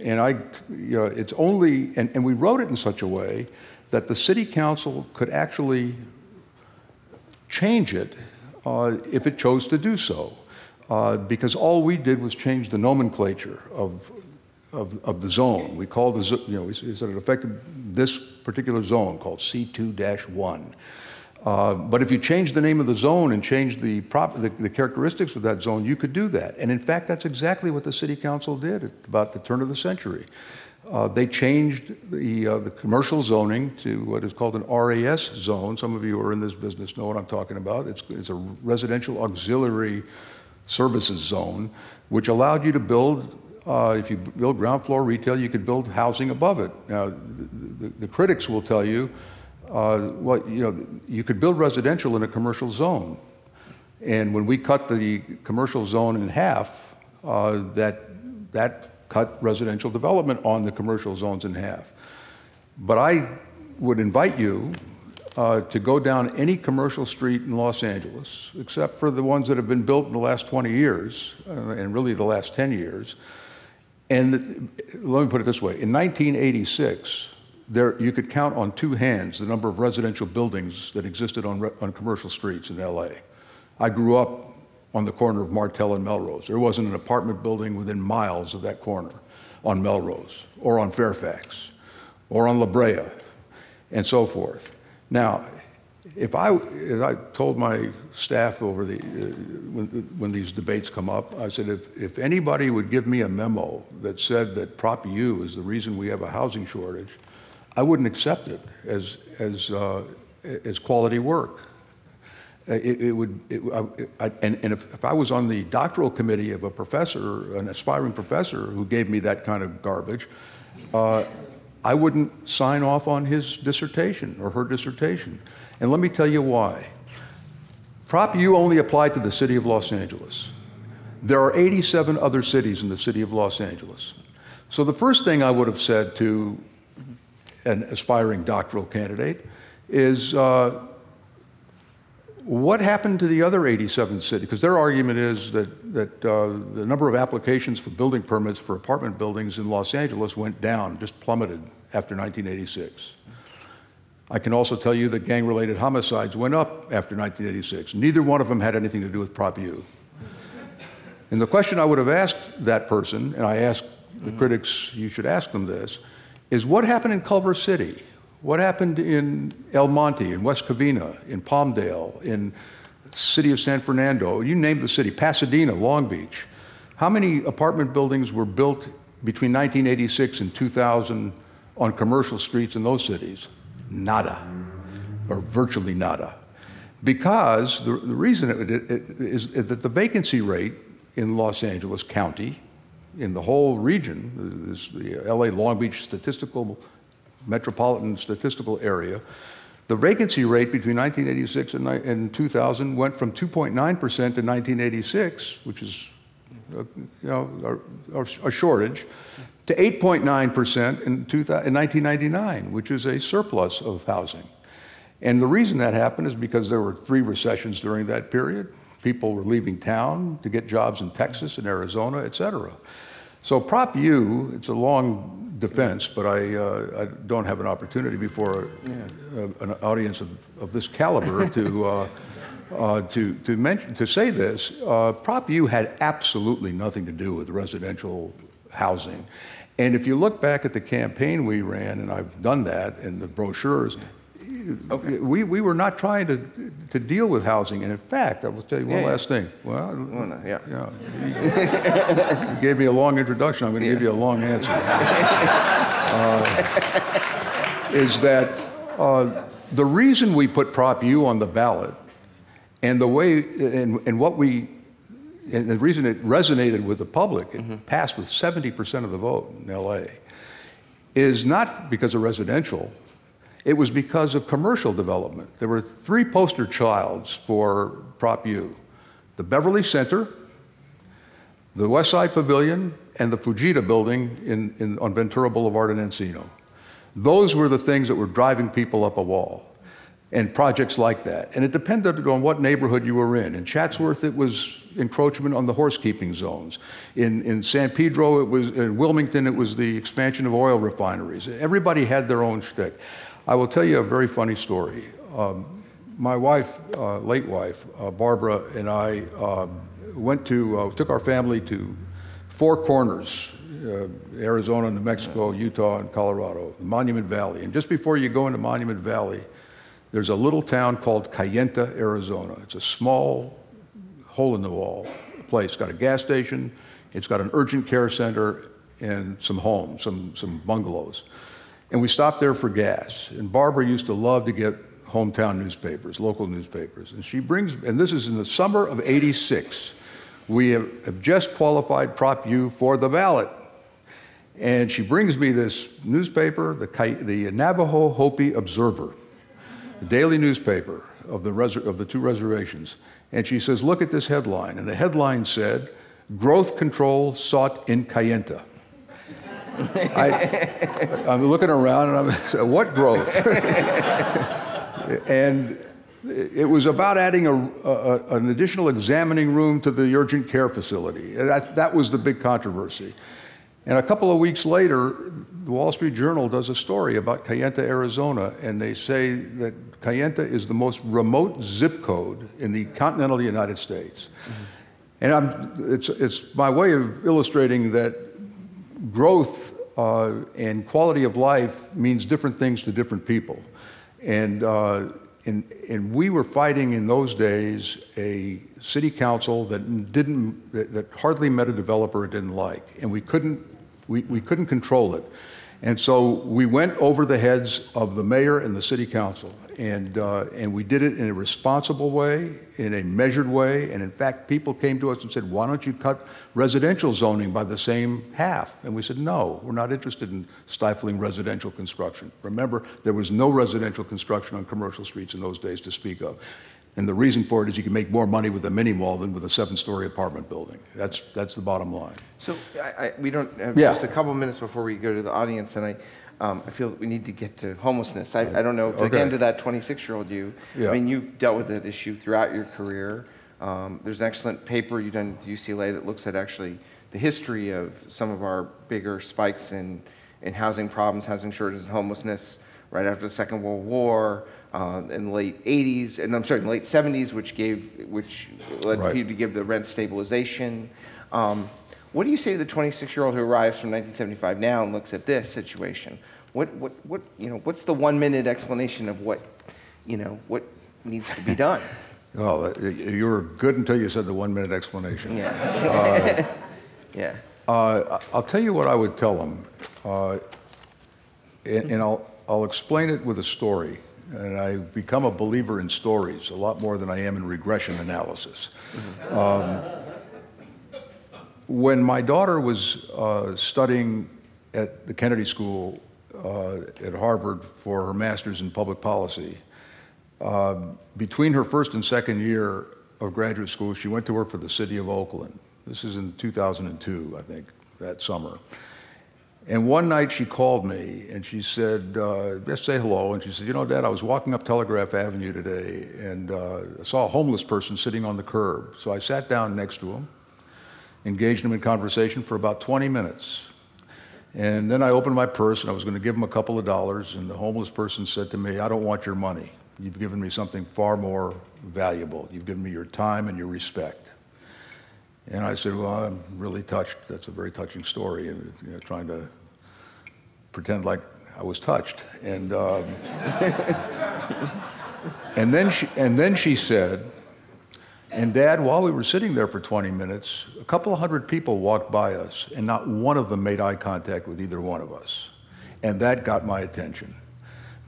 And I, you know, it's only, and, and we wrote it in such a way that the city council could actually change it uh, if it chose to do so. Uh, because all we did was change the nomenclature of, of, of the zone. We called the, you know, we said it affected this particular zone called C2 1. Uh, but if you change the name of the zone and change the, prop, the, the characteristics of that zone, you could do that. And in fact, that's exactly what the city council did at about the turn of the century. Uh, they changed the, uh, the commercial zoning to what is called an RAS zone. Some of you who are in this business know what I'm talking about. It's, it's a residential auxiliary services zone, which allowed you to build, uh, if you build ground floor retail, you could build housing above it. Now, the, the, the critics will tell you, uh, what, you know, you could build residential in a commercial zone. And when we cut the commercial zone in half, uh, that, that cut residential development on the commercial zones in half. But I would invite you uh, to go down any commercial street in Los Angeles, except for the ones that have been built in the last 20 years, uh, and really the last 10 years. And let me put it this way in 1986, there, you could count on two hands the number of residential buildings that existed on, on commercial streets in LA. I grew up on the corner of Martell and Melrose. There wasn't an apartment building within miles of that corner on Melrose or on Fairfax or on La Brea and so forth. Now, if I, as I told my staff over the, uh, when, when these debates come up, I said, if, if anybody would give me a memo that said that Prop U is the reason we have a housing shortage, I wouldn't accept it as, as, uh, as quality work. Uh, It, it would, it, I, I- and, and if, if I was on the doctoral committee of a professor, an aspiring professor who gave me that kind of garbage, uh, I wouldn't sign off on his dissertation or her dissertation. And let me tell you why. Prop U only applied to the city of Los Angeles. There are 87 other cities in the city of Los Angeles. So the first thing I would have said to an aspiring doctoral candidate is, uh, what happened to the other 87 cities? Because their argument is that, that uh, the number of applications for building permits for apartment buildings in Los Angeles went down, just plummeted after 1986. I can also tell you that gang related homicides went up after 1986. Neither one of them had anything to do with Prop U. And the question I would have asked that person, and I ask the critics, you should ask them this, is what happened in Culver City? What happened in El Monte, in West Covina, in Palmdale, in city of San Fernando? You name the city, Pasadena, Long Beach. How many apartment buildings were built between 1986 and 2000 on commercial streets in those cities? Nada, or virtually nada. Because the, the reason it, it, it is that the vacancy rate in Los Angeles County, in the whole region, this, the LA Long Beach statistical metropolitan statistical area, the vacancy rate between 1986 and, and 2000 went from 2.9% in 1986, which is uh, you know, a, a- a shortage, to 8.9% in, 2000 in 1999, which is a surplus of housing. And the reason that happened is because there were three recessions during that period. People were leaving town to get jobs in Texas and Arizona, et cetera. So Prop U, it's a long defense, but I, uh, I don't have an opportunity before a, a, an audience of, of this caliber to, uh, uh, to, to, mention, to say this. Uh, Prop U had absolutely nothing to do with residential housing. And if you look back at the campaign we ran, and I've done that in the brochures, okay. we, we were not trying to, to deal with housing. And in fact, I will tell you one yeah, last yeah. thing. Well, well no, yeah. You, you, gave me a long introduction. I'm going to yeah. give you a long answer. uh, is that uh, the reason we put Prop U on the ballot and the way and, and what we and the reason it resonated with the public, it mm-hmm. passed with 70% of the vote in LA, is not because of residential, it was because of commercial development. There were three poster childs for Prop U the Beverly Center, the West Side Pavilion, and the Fujita building in, in, on Ventura Boulevard in Encino. Those were the things that were driving people up a wall and projects like that. And it depended on what neighborhood you were in. In Chatsworth, it was encroachment on the horse keeping zones. In, in San Pedro, it was, in Wilmington, it was the expansion of oil refineries. Everybody had their own shtick. I will tell you a very funny story. Um, my wife, uh, late wife, uh, Barbara, and I um, went to, uh, took our family to Four Corners, uh, Arizona, New Mexico, Utah, and Colorado, Monument Valley. And just before you go into Monument Valley, there's a little town called Kayenta, Arizona. It's a small, hole in the wall place. It's got a gas station, it's got an urgent care center, and some homes, some, some bungalows. And we stopped there for gas. And Barbara used to love to get hometown newspapers, local newspapers. And she brings, and this is in the summer of 86. We have, have just qualified Prop U for the ballot. And she brings me this newspaper, the, the Navajo Hopi Observer, the daily newspaper of the, of the two reservations. And she says, Look at this headline. And the headline said, Growth Control Sought in Kayenta. I, am looking around and I'm saying, what growth? and it was about adding a, a, an additional examining room to the urgent care facility. That, that was the big controversy. And a couple of weeks later, the Wall Street Journal does a story about Kayenta, Arizona, and they say that Kayenta is the most remote zip code in the continental United States. Mm-hmm. And I'm, it's, it's my way of illustrating that growth uh, and quality of life means different things to different people. And, uh, and, and we were fighting in those days a city council that didn't, that, that hardly met a developer it didn't like. And we couldn't, we, we couldn't control it. And so we went over the heads of the mayor and the city council. And, uh, and we did it in a responsible way, in a measured way. And in fact, people came to us and said, why don't you cut residential zoning by the same half? And we said, no, we're not interested in stifling residential construction. Remember, there was no residential construction on commercial streets in those days to speak of. And the reason for it is you can make more money with a mini mall than with a seven-story apartment building. That's, that's the bottom line. So I, I, we don't have yeah. just a couple minutes before we go to the audience, and I, um, I feel that we need to get to homelessness. I, I don't know, to okay. again, to that 26-year-old you, yeah. I mean, you've dealt with that issue throughout your career. Um, there's an excellent paper you've done at UCLA that looks at actually the history of some of our bigger spikes in, in housing problems, housing shortages, and homelessness right after the Second World War, uh, in the late 80s, and I'm sorry, in the late 70s, which gave, which led right. people to give the rent stabilization. Um, what do you say to the 26-year-old who arrives from 1975 now and looks at this situation? What, what, what, you know, what's the one-minute explanation of what, you know, what needs to be done? well, uh, you were good until you said the one-minute explanation. Yeah. Uh, yeah. Uh, I'll tell you what I would tell them, uh, and, and I'll, I'll explain it with a story and I've become a believer in stories a lot more than I am in regression analysis. Um, when my daughter was uh, studying at the Kennedy School uh, at Harvard for her master's in public policy, uh, between her first and second year of graduate school, she went to work for the city of Oakland. This is in 2002, I think, that summer. And one night she called me and she said, uh, just say hello. And she said, you know, Dad, I was walking up Telegraph Avenue today and uh, I saw a homeless person sitting on the curb. So I sat down next to him, engaged him in conversation for about 20 minutes. And then I opened my purse and I was going to give him a couple of dollars. And the homeless person said to me, I don't want your money. You've given me something far more valuable. You've given me your time and your respect. And I said, Well, I'm really touched. That's a very touching story. And you know, trying to pretend like I was touched. And, um, and, then she, and then she said, and Dad, while we were sitting there for 20 minutes, a couple of hundred people walked by us, and not one of them made eye contact with either one of us. And that got my attention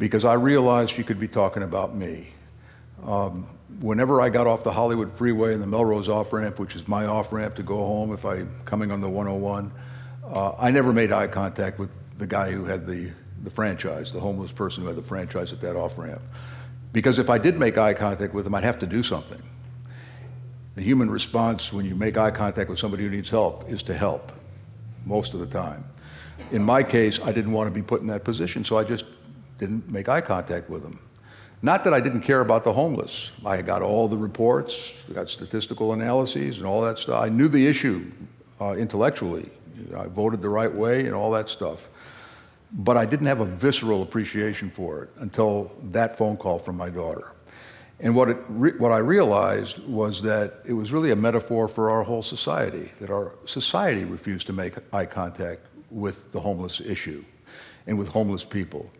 because I realized she could be talking about me. Um, whenever I got off the Hollywood Freeway and the Melrose off ramp, which is my off ramp to go home if I'm coming on the 101, uh, I never made eye contact with the guy who had the, the franchise, the homeless person who had the franchise at that off ramp. Because if I did make eye contact with him, I'd have to do something. The human response when you make eye contact with somebody who needs help is to help, most of the time. In my case, I didn't want to be put in that position, so I just didn't make eye contact with him. Not that I didn't care about the homeless. I got all the reports, got statistical analyses and all that stuff. I knew the issue uh, intellectually. I voted the right way and all that stuff. But I didn't have a visceral appreciation for it until that phone call from my daughter. And what, it re- what I realized was that it was really a metaphor for our whole society, that our society refused to make eye contact with the homeless issue and with homeless people.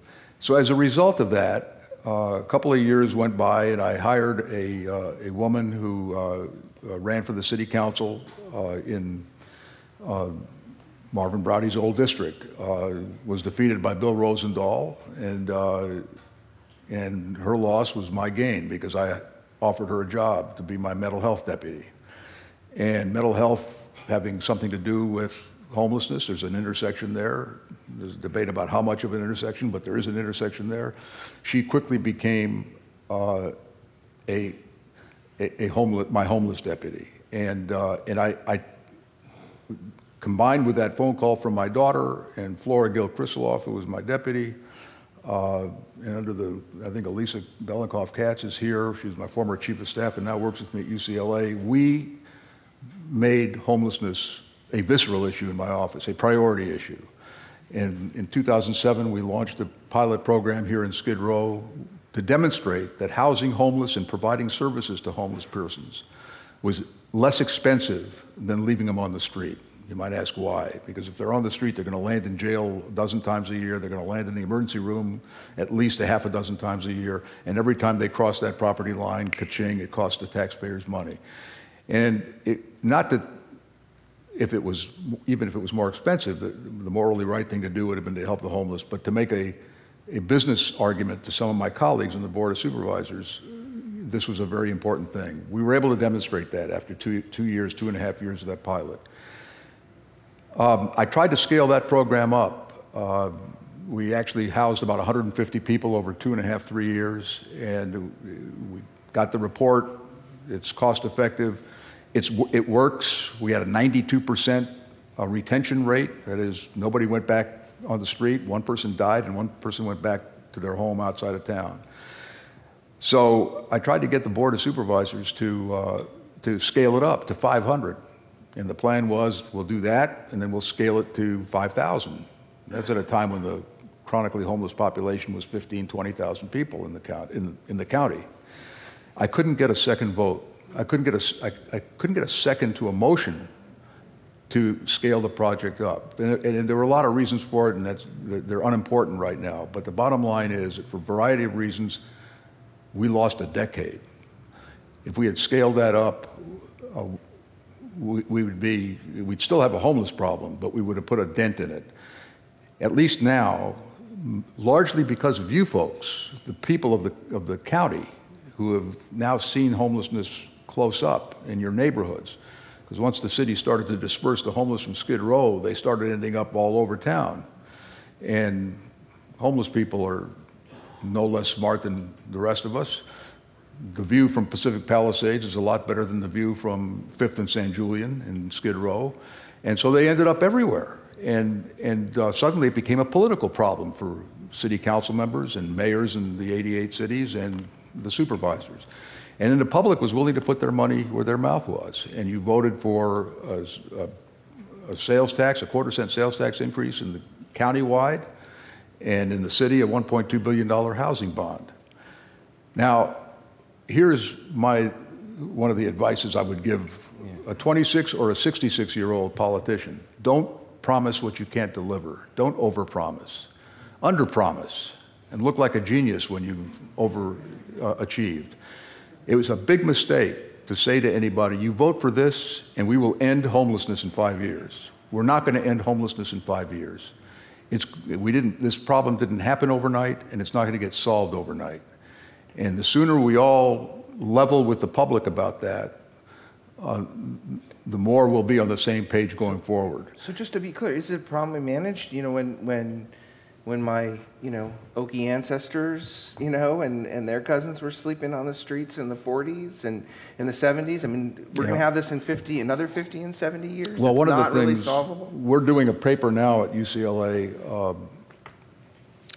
So, as a result of that, a couple of years went by, and I hired a, uh, a woman who uh, uh ran for the city council uh, in uh, Marvin Braude's old district. was defeated by Bill Rosendahl, and and her loss was my gain because I offered her a job to be my mental health deputy. And mental health having something to do with homelessness. There's an intersection there. There's a debate about how much of an intersection, but there is an intersection there. She quickly became uh, a, a, homeless, my homeless deputy. And, uh, and I, I, combined with that phone call from my daughter and Flora Gil Krisiloff, who was my deputy, uh, and under the, I think Alisa Belinkoff Katz is here. She's my former chief of staff and now works with me at UCLA. We made homelessness a visceral issue in my office, a priority issue. And in 2007, we launched a pilot program here in Skid Row to demonstrate that housing homeless and providing services to homeless persons was less expensive than leaving them on the street. You might ask why. Because if they're on the street, they're going to land in jail a dozen times a year. They're going to land in the emergency room at least a half a dozen times a year. And every time they cross that property line, ka-ching, it costs the taxpayers money. And it, not that if it was, even if it was more expensive, the, morally right thing to do would have been to help the homeless. But to make a, a business argument to some of my colleagues on the Board of Supervisors, this was a very important thing. We were able to demonstrate that after two, two years, two and a half years of that pilot. Um, I tried to scale that program up. Uh, we actually housed about 150 people over two and a half, three years, and we got the report. It's cost effective it's, it works. We had a 92% uh, retention rate. That is, nobody went back on the street. One person died, and one person went back to their home outside of town. So I tried to get the Board of Supervisors to, uh, to scale it up to 500. And the plan was we'll do that, and then we'll scale it to 5,000. That's at a time when the chronically homeless population was 15, 20,000 people in the, count, in, in the county. I couldn't get a second vote I couldn't get a, I, I couldn't get a second to a motion to scale the project up. And, and, there were a lot of reasons for it, and that's, they're unimportant right now. But the bottom line is that for a variety of reasons, we lost a decade. If we had scaled that up, uh, we, we, would be, we'd still have a homeless problem, but we would have put a dent in it. At least now, largely because of you folks, the people of the, of the county who have now seen homelessness close up in your neighborhoods. Because once the city started to disperse the homeless from Skid Row, they started ending up all over town. And homeless people are no less smart than the rest of us. The view from Pacific Palisades is a lot better than the view from Fifth and San Julian in Skid Row. And so they ended up everywhere. And, and uh, suddenly it became a political problem for city council members and mayors in the 88 cities and the supervisors. And then the public was willing to put their money where their mouth was. And you voted for a, a, a sales tax, a quarter cent sales tax increase in the countywide, and in the city, a $1.2 billion housing bond. Now, here's my, one of the advices I would give a 26 or a 66 year old politician. Don't promise what you can't deliver. Don't overpromise. Underpromise and look like a genius when you've overachieved. Uh, it was a big mistake to say to anybody, you vote for this and we will end homelessness in five years. We're not going to end homelessness in five years. It's, we didn't, this problem didn't happen overnight and it's not going to get solved overnight. And the sooner we all level with the public about that, uh, the more we'll be on the same page going forward. So just to be clear, is it properly managed? You know, when, when when my, you know, Okie ancestors, you know, and, and their cousins were sleeping on the streets in the 40s and in the 70s. I mean, we're yeah. going to have this in 50, another 50 and 70 years. Well, it's one of the really things solvable. we're doing a paper now at UCLA, um,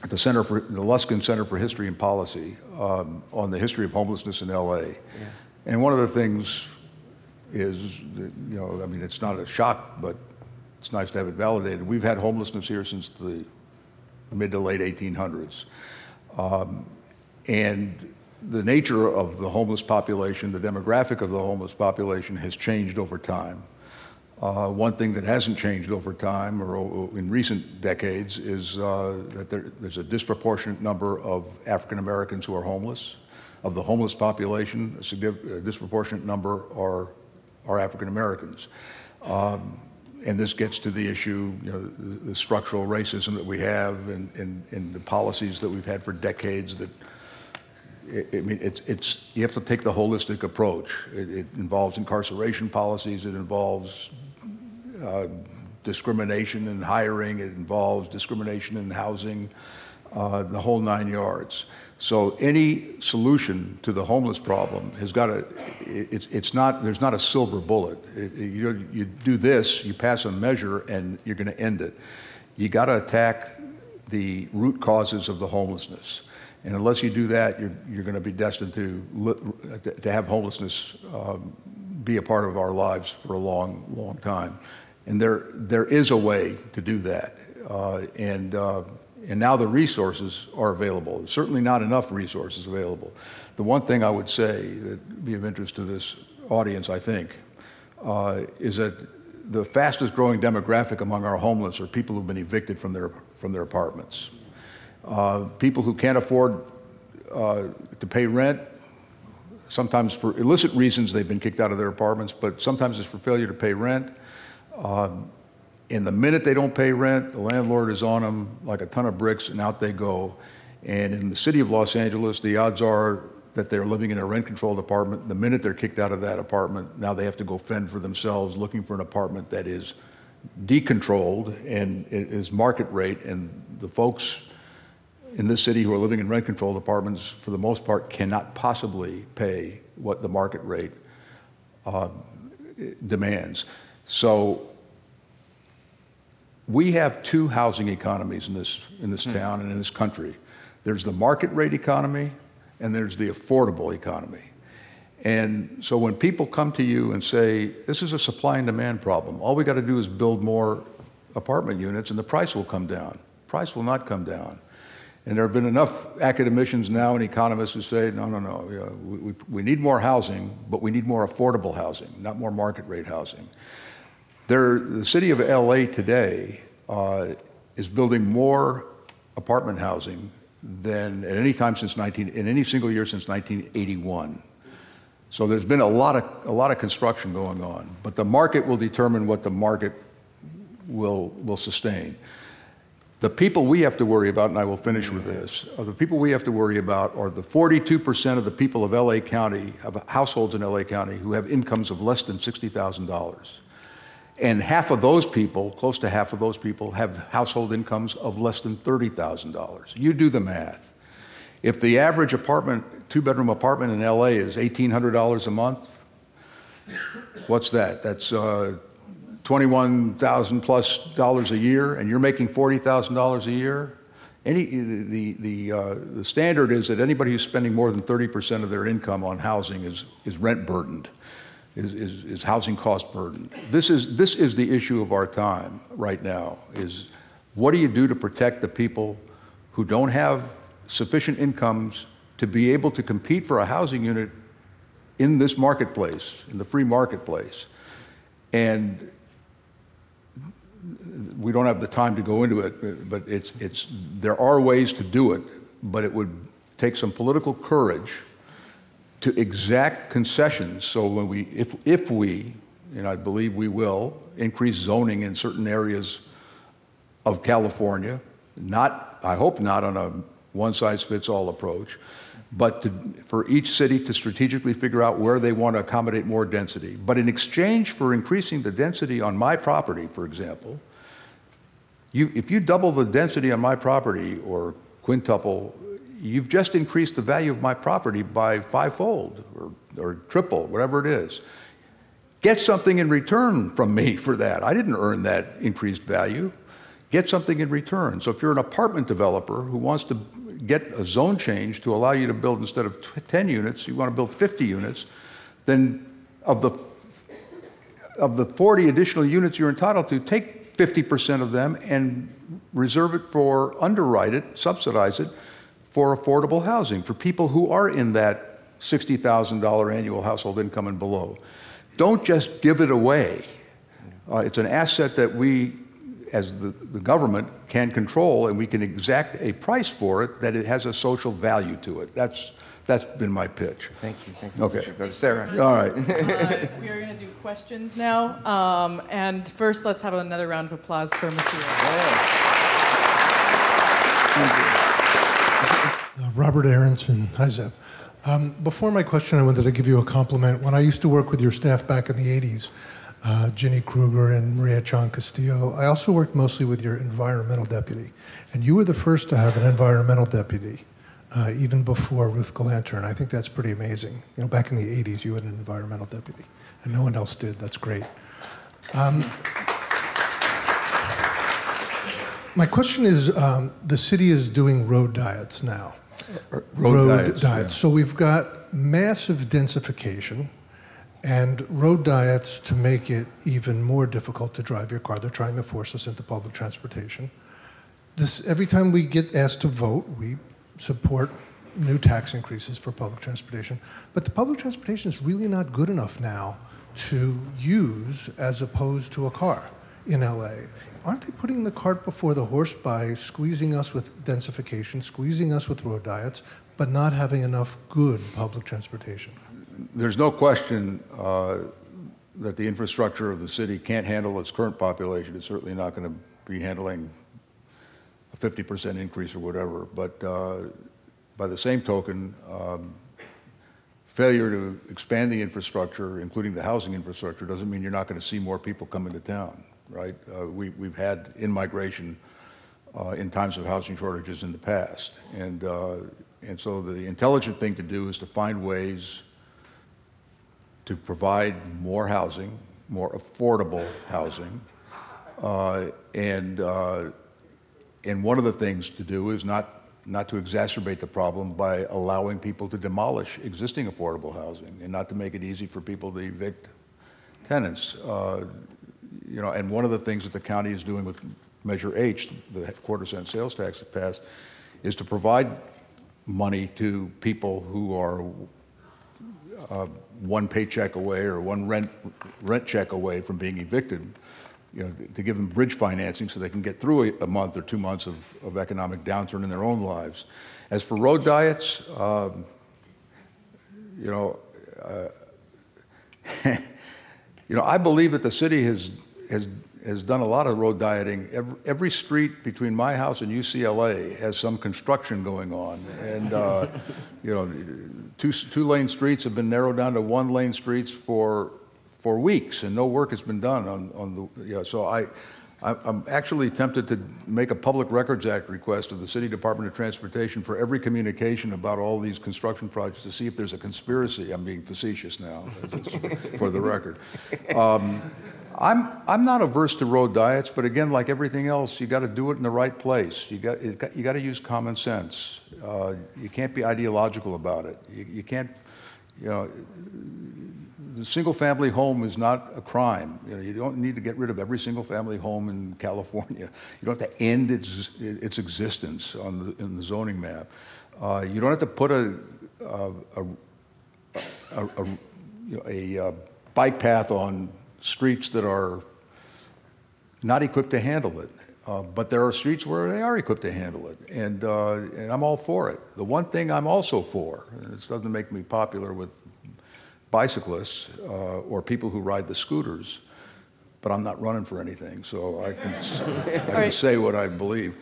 at the Center for the Luskin Center for History and Policy, um, on the history of homelessness in LA. Yeah. And one of the things is, that, you know, I mean, it's not a shock, but it's nice to have it validated. We've had homelessness here since the mid to late 1800s. Um, and the nature of the homeless population, the demographic of the homeless population has changed over time. Uh, one thing that hasn't changed over time or in recent decades is uh, that there, there's a disproportionate number of African Americans who are homeless. Of the homeless population, a, a disproportionate number are, are African Americans. Um, and this gets to the issue, you know, the, the structural racism that we have and, and, and, the policies that we've had for decades that, I mean, it's, it's, you have to take the holistic approach. It, it involves incarceration policies, it involves uh, discrimination in hiring, it involves discrimination in housing, uh, the whole nine yards. So any solution to the homeless problem has got to, it's, it's not, there's not a silver bullet. It, you, you do this, you pass a measure, and you're going to end it. You got to attack the root causes of the homelessness. And unless you do that, you're, you're going to be destined to, to have homelessness um, be a part of our lives for a long, long time. And there, there is a way to do that. Uh, and uh, and now the resources are available. Certainly not enough resources available. The one thing I would say that be of interest to this audience, I think, uh, is that the fastest growing demographic among our homeless are people who've been evicted from their, from their apartments. Uh, people who can't afford uh, to pay rent, sometimes for illicit reasons they've been kicked out of their apartments, but sometimes it's for failure to pay rent. Um, and the minute they don't pay rent, the landlord is on them like a ton of bricks, and out they go. And in the city of Los Angeles, the odds are that they're living in a rent controlled apartment. The minute they're kicked out of that apartment, now they have to go fend for themselves looking for an apartment that is decontrolled and is market rate. And the folks in this city who are living in rent controlled apartments, for the most part, cannot possibly pay what the market rate uh, demands. So we have two housing economies in this, in this mm. town and in this country. There's the market rate economy and there's the affordable economy. And so when people come to you and say, this is a supply and demand problem, all we got to do is build more apartment units and the price will come down. Price will not come down. And there have been enough academicians now and economists who say, no, no, no, you know, we, we need more housing, but we need more affordable housing, not more market rate housing. There, the city of LA today uh, is building more apartment housing than at any time since 19, in any single year since 1981. So there's been a lot of, a lot of construction going on, but the market will determine what the market will, will sustain. The people we have to worry about, and I will finish with this, are the people we have to worry about are the 42% of the people of LA County, of households in LA County, who have incomes of less than $60,000. And half of those people, close to half of those people, have household incomes of less than $30,000. You do the math. If the average apartment, two bedroom apartment in LA is $1,800 a month, what's that? That's uh, 21,000 plus dollars a year and you're making $40,000 a year, any, the, the, uh, the standard is that anybody who's spending more than 30% of their income on housing is, is rent burdened, is, is, is housing cost burden. This is, this is the issue of our time right now, is what do you do to protect the people who don't have sufficient incomes to be able to compete for a housing unit in this marketplace, in the free marketplace? And we don't have the time to go into it, but it's, it's, there are ways to do it, but it would take some political courage to exact concessions. So when we, if, if we, and I believe we will, increase zoning in certain areas of California, not, I hope not on a one size fits all approach, but to, for each city to strategically figure out where they want to accommodate more density. But in exchange for increasing the density on my property, for example, you, if you double the density on my property or quintuple, you've just increased the value of my property by fivefold or, or triple, whatever it is. Get something in return from me for that. I didn't earn that increased value. Get something in return. So if you're an apartment developer who wants to get a zone change to allow you to build instead of 10 units, you want to build 50 units, then of the of the 40 additional units you're entitled to, take 50% of them and reserve it for, underwrite it, subsidize it for affordable housing for people who are in that $60,000 annual household income and below. Don't just give it away. Uh, it's an asset that we as the, the government can control and we can exact a price for it that it has a social value to it. That's, that's been my pitch. Thank you. Thank you. Okay. Go to Sarah. All right. Uh, we are going to do questions now. Um, and first, let's have another round of applause for Mathews. Robert Aronson. Hi, Zev. Um, before my question, I wanted to give you a compliment. When I used to work with your staff back in the 80s, uh, Ginny Kruger and Maria Chan Castillo. I also worked mostly with your environmental deputy, and you were the first to have an environmental deputy, uh, even before Ruth Galanter, and I think that's pretty amazing. You know, back in the 80s, you had an environmental deputy, and no one else did. That's great. Um, my question is, um, the city is doing road diets now. Road, road diets. Yeah. So we've got massive densification and road diets to make it even more difficult to drive your car. They're trying to force us into public transportation. This, every time we get asked to vote, we support new tax increases for public transportation. But the public transportation is really not good enough now to use as opposed to a car in LA. Aren't they putting the cart before the horse by squeezing us with densification, squeezing us with road diets, but not having enough good public transportation? there's no question uh, that the infrastructure of the city can't handle its current population. It's certainly not going to be handling a 50% increase or whatever. But uh, by the same token, um, failure to expand the infrastructure, including the housing infrastructure, doesn't mean you're not going to see more people coming to town, right? Uh, we, we've had in migration uh, in times of housing shortages in the past. And, uh, and so the intelligent thing to do is to find ways to provide more housing, more affordable housing. Uh, and, uh, and one of the things to do is not, not to exacerbate the problem by allowing people to demolish existing affordable housing and not to make it easy for people to evict tenants. Uh, you know, and one of the things that the county is doing with Measure H, the quarter cent sales tax that passed, is to provide money to people who are uh, one paycheck away or one rent, rent check away from being evicted, you know, to give them bridge financing so they can get through a, a month or two months of, of, economic downturn in their own lives. As for road diets, um, you know, uh, you know, I believe that the city has, has, has done a lot of road dieting. Every, every street between my house and UCLA has some construction going on. And, uh, you know, two, two lane streets have been narrowed down to one lane streets for, for weeks, and no work has been done on, on the, yeah, so I, I'm actually tempted to make a Public Records Act request of the City Department of Transportation for every communication about all these construction projects to see if there's a conspiracy. I'm being facetious now, for the record. Um, I'm, I'm not averse to road diets, but again, like everything else, you got to do it in the right place. You got, you got to use common sense. Uh, you can't be ideological about it. You, you can't, you know, the single family home is not a crime. You, know, you don't need to get rid of every single family home in California. You don't have to end its, its existence on the, in the zoning map. Uh, you don't have to put a, a, a, a, a uh, bike path on streets that are not equipped to handle it. Uh, but there are streets where they are equipped to handle it, and, uh, and I'm all for it. The one thing I'm also for, and this doesn't make me popular with bicyclists uh, or people who ride the scooters, but I'm not running for anything, so I can, I can say what I believe,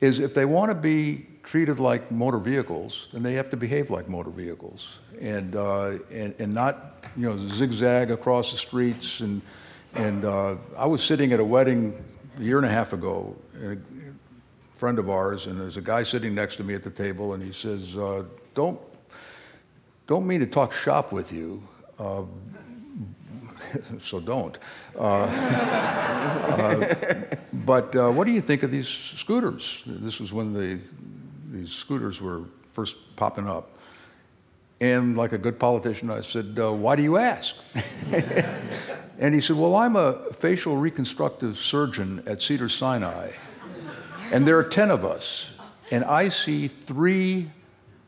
is if they want to be treated like motor vehicles, then they have to behave like motor vehicles and, uh, and, and not you know, zigzag across the streets. And, and uh, I was sitting at a wedding a year and a half ago, a friend of ours, and there's a guy sitting next to me at the table, and he says, uh, don't, don't mean to talk shop with you, uh, so don't. Uh, uh, but uh, what do you think of these scooters? This was when the, these scooters were first popping up. And like a good politician, I said, uh, Why do you ask? and he said, Well, I'm a facial reconstructive surgeon at Cedars-Sinai, and there are 10 of us, and I see three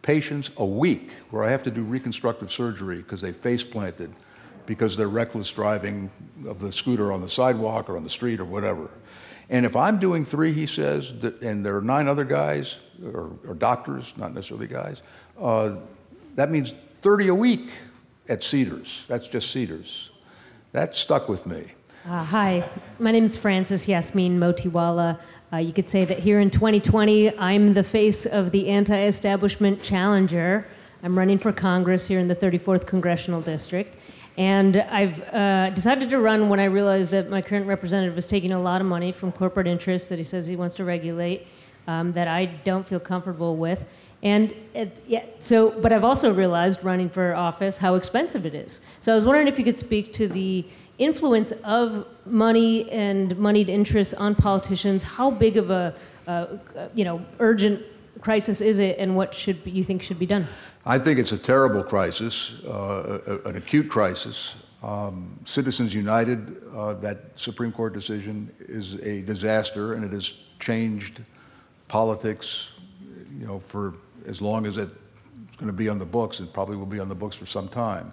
patients a week where I have to do reconstructive surgery because they face planted because they're reckless driving of the scooter on the sidewalk or on the street or whatever. And if I'm doing three, he says, and there are nine other guys, or, or doctors, not necessarily guys, uh, that means 30 a week at Cedars. That's just Cedars. That stuck with me. Uh, hi, my name is Francis Yasmin Motiwala. Uh, you could say that here in 2020, I'm the face of the anti establishment challenger. I'm running for Congress here in the 34th Congressional District. And I've uh, decided to run when I realized that my current representative is taking a lot of money from corporate interests that he says he wants to regulate um, that I don't feel comfortable with. And it, yeah, so, but I've also realized running for office how expensive it is. So I was wondering if you could speak to the influence of money and moneyed interests on politicians. How big of a, uh, you know, urgent crisis is it, and what should be, you think should be done? I think it's a terrible crisis, uh, an acute crisis. Um, Citizens United, uh, that Supreme Court decision is a disaster, and it has changed politics, you know, for as long as it's going to be on the books, it probably will be on the books for some time.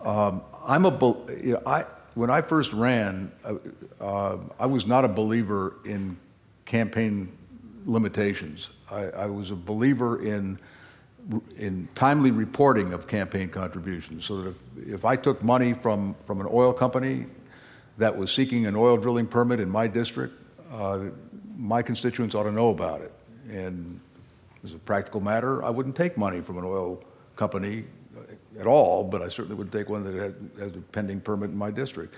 Um, I'm a, you know, I, when I first ran, uh, uh, I was not a believer in campaign limitations. I, I, was a believer in, in timely reporting of campaign contributions so that if, if I took money from, from an oil company that was seeking an oil drilling permit in my district, uh, my constituents ought to know about it. And as a practical matter, I wouldn't take money from an oil company at all, but I certainly would take one that had, a pending permit in my district.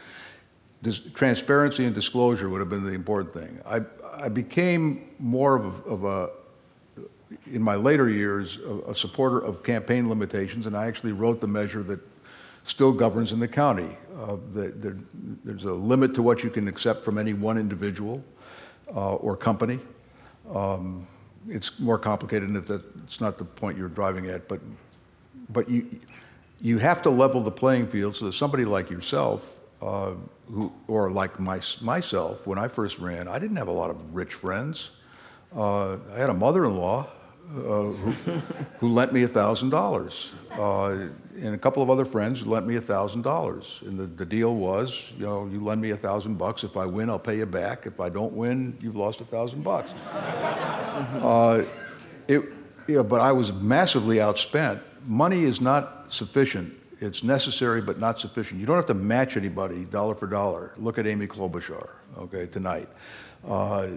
Dis- transparency and disclosure would have been the important thing. I, I became more of a, of a in my later years, a, a, supporter of campaign limitations, and I actually wrote the measure that still governs in the county. Uh, the, the, there's a limit to what you can accept from any one individual uh, or company. Um, it's more complicated, and it's not the point you're driving at, but, but you, you have to level the playing field so that somebody like yourself, uh, who, or like my, myself, when I first ran, I didn't have a lot of rich friends. Uh, I had a mother-in-law uh, who, who, lent me $1,000, uh, and a couple of other friends lent me $1,000. And the, the deal was, you know, you lend me 1000 bucks. If I win, I'll pay you back. If I don't win, you've lost 1000 bucks. Uh, but I was massively outspent. Money is not sufficient. It's necessary, but not sufficient. You don't have to match anybody dollar for dollar. Look at Amy Klobuchar, okay, tonight. Uh,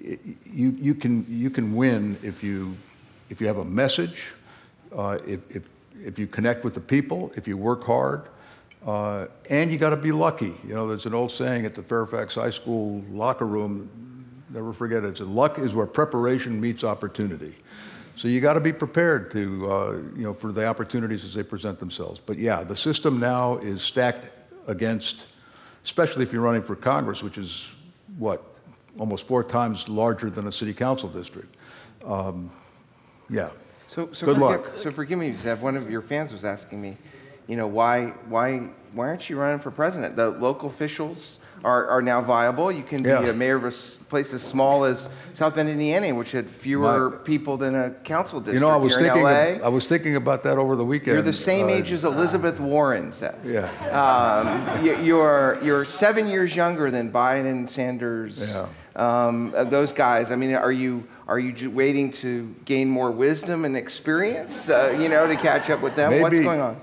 you, you, can, you can win if you, if you have a message, uh, if, if, if you connect with the people, if you work hard, uh, and you got to be lucky. You know, there's an old saying at the Fairfax High School locker room, never forget it, it's luck is where preparation meets opportunity. So you got to be prepared to, uh, you know, for the opportunities as they present themselves. But yeah, the system now is stacked against especially if you're running for Congress, which is what, almost four times larger than a city council district. Um, yeah. So, so Good forgive, luck. So forgive me, Zev. One of your fans was asking me, you know, why, why, why aren't you running for president? The local officials are, are now viable. You can be Yeah. a mayor of a place as small as South Bend, Indiana, which had fewer My- people than a council district You know, I was here thinking, LA. of- I was thinking about that over the weekend. You're the same Uh, age as Elizabeth Warren, Zev. Yeah. Um, you- you're you're seven years younger than Biden, Sanders, Yeah. Um, those guys. I mean, are you are you waiting to gain more wisdom and experience, uh, you know, to catch up with them? What's going on?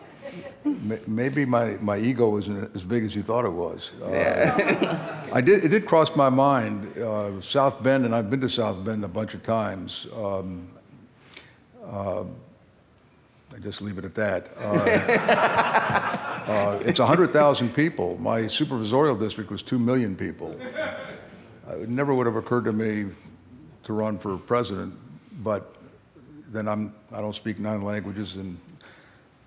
Maybe my, my ego isn't as big as you thought it was. Uh, I did, it did cross my mind, uh, South Bend, and I've been to South Bend a bunch of times. Um, uh, I just leave it at that. Uh, uh, it's 100,000 people. My supervisorial district was 2 million people. It never would have occurred to me to run for president, but then I'm, I don't speak nine languages, and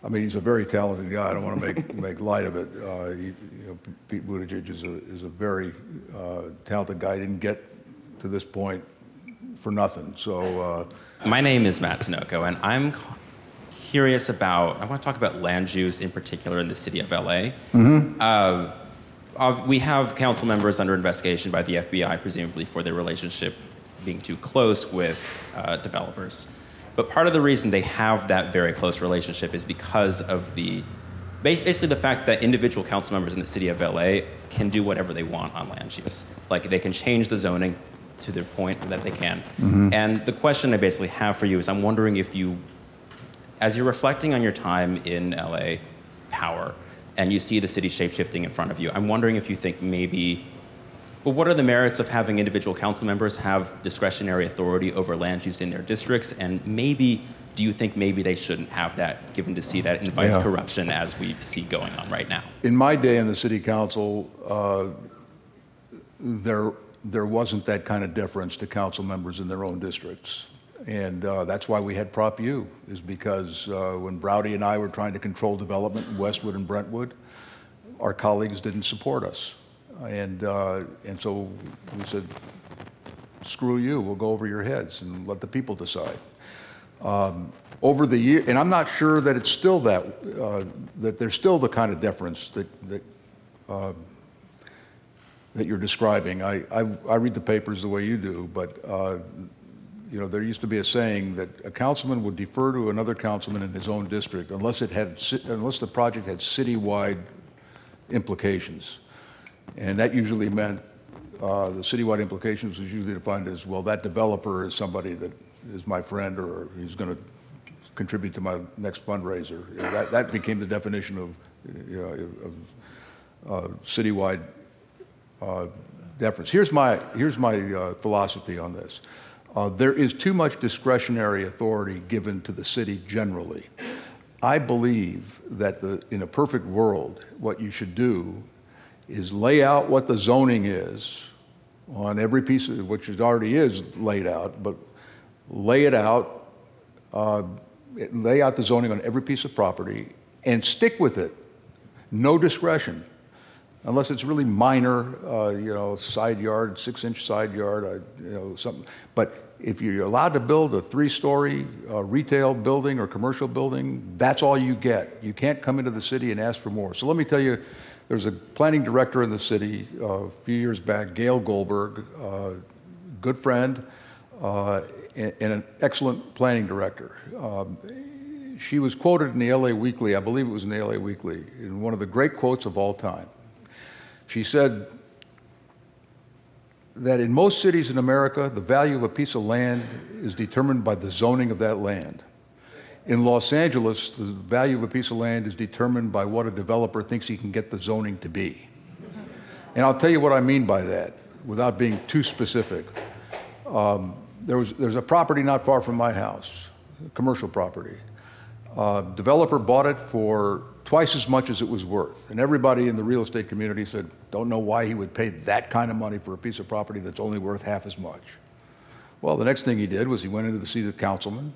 I mean, he's a very talented guy. I don't want to make, make light of it. Uh, he, you know, Pete Buttigieg is a, is a very uh, talented guy. He didn't get to this point for nothing. So, uh, My name is Matt Tinoco, and I'm curious about. I want to talk about land use in particular in the city of LA. Uh, uh, we have council members under investigation by the FBI, presumably for their relationship being too close with uh, developers. But part of the reason they have that very close relationship is because of the basically the fact that individual council members in the city of LA can do whatever they want on land use. Like they can change the zoning to their point that they can. And the question I basically have for you is I'm wondering if you, as you're reflecting on your time in LA power and you see the city shapeshifting in front of you, I'm wondering if you think maybe well, what are the merits of having individual council members have discretionary authority over land use in their districts? And maybe, do you think maybe they shouldn't have that, given to see that invites Yeah. corruption as we see going on right now? in my day in the city council, uh, there, there wasn't that kind of deference to council members in their own districts. And uh, that's why we had Prop U, is because uh, when Braude and I were trying to control development in Westwood and Brentwood, our colleagues didn't support us. And, uh, and so we said, screw you, we'll go over your heads and let the people decide. Um, over the year, and I'm not sure that it's still that, uh, that there's still the kind of deference that, that, uh, that you're describing. I, I, I read the papers the way you do, but, uh, you know, there used to be a saying that a councilman would defer to another councilman in his own district unless it had, unless the project had citywide implications. And that usually meant, uh, the citywide implications was usually defined as, well, that developer is somebody that is my friend or he's going to contribute to my next fundraiser. That, that became the definition of, you know, of uh, citywide uh, deference. Here's my, here's my uh, philosophy on this. Uh, There is too much discretionary authority given to the city generally. I believe that the, in a perfect world, what you should do is lay out what the zoning is on every piece of, which it already is laid out, but lay it out, uh, lay out the zoning on every piece of property and stick with it. No discretion. Unless it's really minor, uh, you know, side yard, six inch side yard, uh, you know, something. But if you're allowed to build a three story uh, retail building or commercial building, that's all you get. You can't come into the city and ask for more. So let me tell you, there was a planning director in the city uh, a few years back, Gail Goldberg, uh, good friend, uh, and, and an excellent planning director. Um, she was quoted in the LA Weekly, I believe it was in the LA Weekly, in one of the great quotes of all time. She said that in most cities in America, the value of a piece of land is determined by the zoning of that land. In Los Angeles, the value of a piece of land is determined by what a developer thinks he can get the zoning to be. And I'll tell you what I mean by that without being too specific. Um, there was, there's a property not far from my house, a commercial property. Uh, developer bought it for twice as much as it was worth. And everybody in the real estate community said, don't know why he would pay that kind of money for a piece of property that's only worth half as much. Well, the next thing he did was he went into the seat of councilman,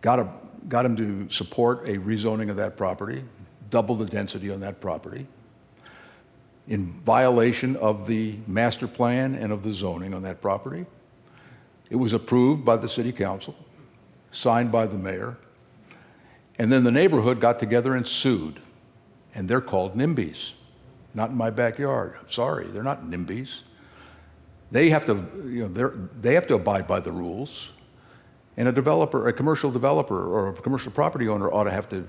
got, a, got him to support a rezoning of that property, double the density on that property. in violation of the master plan and of the zoning on that property. It was approved by the city council, signed by the mayor, and then the neighborhood got together and sued. And they're called NIMBYs. Not in my backyard. Sorry, they're not NIMBYs. They have to, you know, they have to abide by the rules. And a developer, a commercial developer or a commercial property owner ought to have to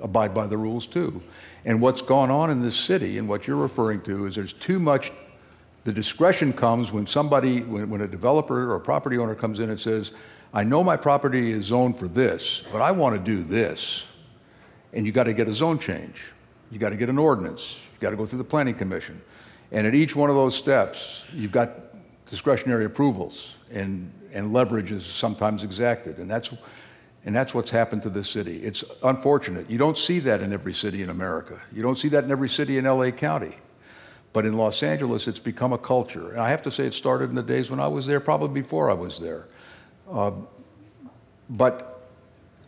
abide by the rules too. And what's gone on in this city and what you're referring to is there's too much, the discretion comes when somebody, when, when a developer or a property owner comes in and says, I know my property is zoned for this, but I want to do this. And you got to get a zone change. You got to get an ordinance. You got to go through the planning commission. And at each one of those steps, you've got discretionary approvals and, and leverage is sometimes exacted. And that's, and that's what's happened to this city. It's unfortunate. You don't see that in every city in America. You don't see that in every city in LA County. But in Los Angeles, it's become a culture. And I have to say, it started in the days when I was there, probably before I was there. Uh, but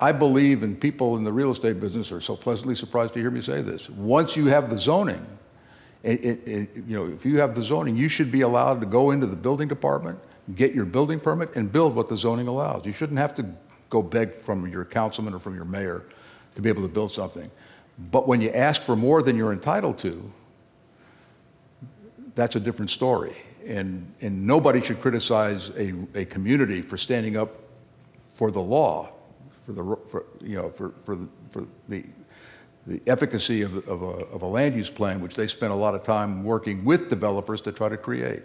I believe, and people in the real estate business are so pleasantly surprised to hear me say this. Once you have the zoning, it, it, it, you know, if you have the zoning, you should be allowed to go into the building department, get your building permit, and build what the zoning allows. You shouldn't have to go beg from your councilman or from your mayor to be able to build something. But when you ask for more than you're entitled to, that's a different story. And, and nobody should criticize a, a community for standing up for the law, for the, for, you know, for, for, the, for the, the efficacy of, of, a, of a land use plan, which they spent a lot of time working with developers to try to create.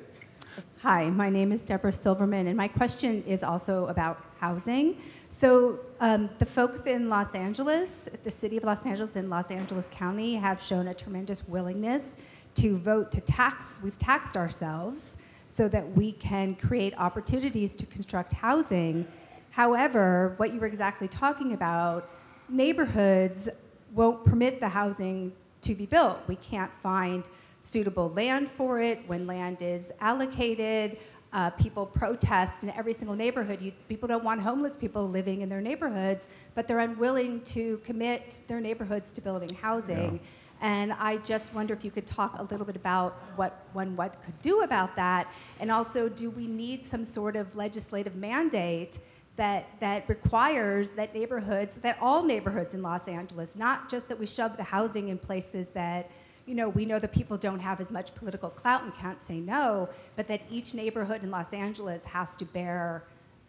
Hi, my name is Deborah Silverman, and my question is also about housing. So, um, the folks in Los Angeles, the city of Los Angeles and Los Angeles County, have shown a tremendous willingness to vote to tax. We've taxed ourselves so that we can create opportunities to construct housing However, what you were exactly talking about, neighborhoods won't permit the housing to be built. We can't find suitable land for it when land is allocated. Uh, people protest in every single neighborhood. You, people don't want homeless people living in their neighborhoods, but they're unwilling to commit their neighborhoods to building housing. Yeah. And I just wonder if you could talk a little bit about what one what could do about that, and also do we need some sort of legislative mandate that, that requires that neighborhoods, that all neighborhoods in Los Angeles, not just that we shove the housing in places that, you know, we know that people don't have as much political clout and can't say no, but that each neighborhood in Los Angeles has to bear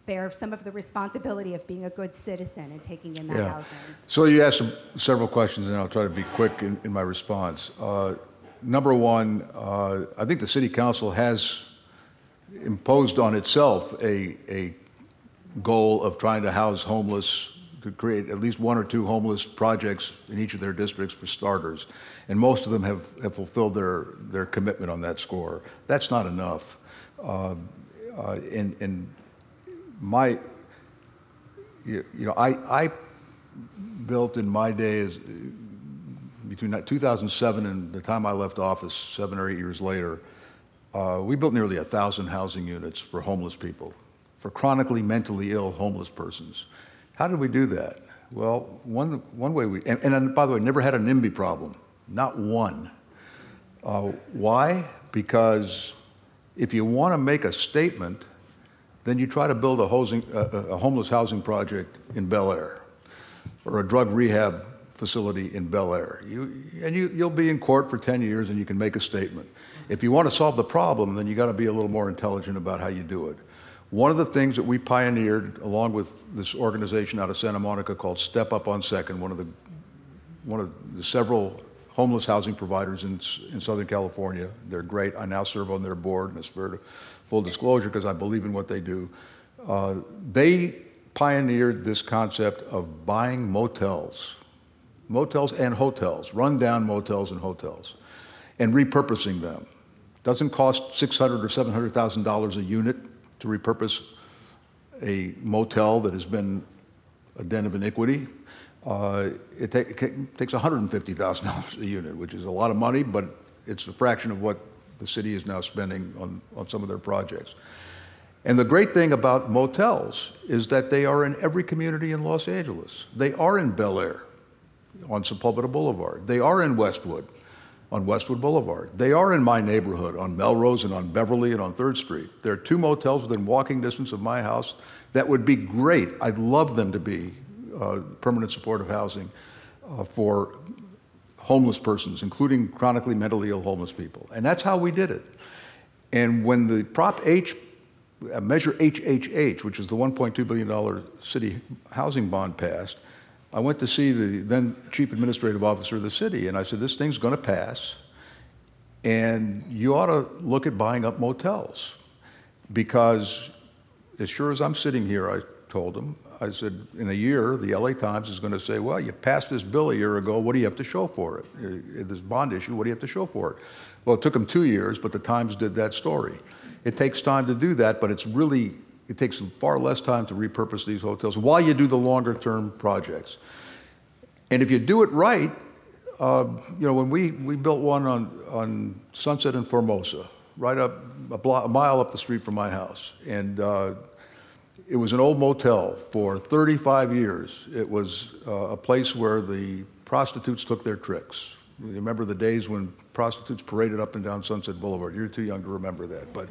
bear some of the responsibility of being a good citizen and taking in that yeah. housing. So you asked several questions, and I'll try to be quick in, in my response. Uh, number one, uh, I think the city council has imposed on itself a, a goal of trying to house homeless, to create at least one or two homeless projects in each of their districts for starters. And most of them have, have fulfilled their, their commitment on that score. That's not enough. Uh, uh, and, and my, you, you know, I, I built in my days, between 2007 and the time I left office, seven or eight years later, uh, we built nearly a thousand housing units for homeless people for chronically mentally ill homeless persons. How did we do that? Well, one, one way we, and, and by the way, never had a NIMBY problem, not one. Uh, why? Because if you want to make a statement, then you try to build a, housing, a homeless housing project in Bel Air or a drug rehab facility in Bel Air. You, and you, you'll be in court for 10 years and you can make a statement. If you want to solve the problem, then you got to be a little more intelligent about how you do it. One of the things that we pioneered, along with this organization out of Santa Monica called Step Up on Second, one of the, one of the several homeless housing providers in, in Southern California. They're great. I now serve on their board in the spirit of full disclosure because I believe in what they do. Uh, they pioneered this concept of buying motels, motels and hotels, rundown motels and hotels, and repurposing them. Doesn't cost six hundred or seven hundred thousand dollars a unit to repurpose a motel that has been a den of iniquity. Uh, it, take, it, takes $150,000 a unit, which is a lot of money, but it's a fraction of what the city is now spending on, on some of their projects. And the great thing about motels is that they are in every community in Los Angeles. They are in Bel Air on Sepulveda Boulevard. They are in Westwood on Westwood Boulevard. They are in my neighborhood on Melrose and on Beverly and on 3rd Street. There are two motels within walking distance of my house that would be great. I'd love them to be uh, permanent supportive housing uh, for homeless persons, including chronically mentally ill homeless people. And that's how we did it. And when the Prop H, uh, Measure HHH, which is the $1.2 billion city housing bond passed, I went to see the then chief administrative officer of the city, and I said, This thing's going to pass, and you ought to look at buying up motels. Because as sure as I'm sitting here, I told him, I said, in a year, the LA Times is going to say, well, you passed this bill a year ago. What do you have to show for it? Uh, this bond issue, what do you have to show for it? Well, it took them two years, but the Times did that story. It takes time to do that, but it's really, it takes far less time to repurpose these hotels while you do the longer term projects. And if you do it right, uh, you know, when we, we built one on, on Sunset and Formosa, right up a, block, a mile up the street from my house, and uh, it was an old motel for 35 years. It was uh, a place where the prostitutes took their tricks. You remember the days when prostitutes paraded up and down Sunset Boulevard. You're too young to remember that, but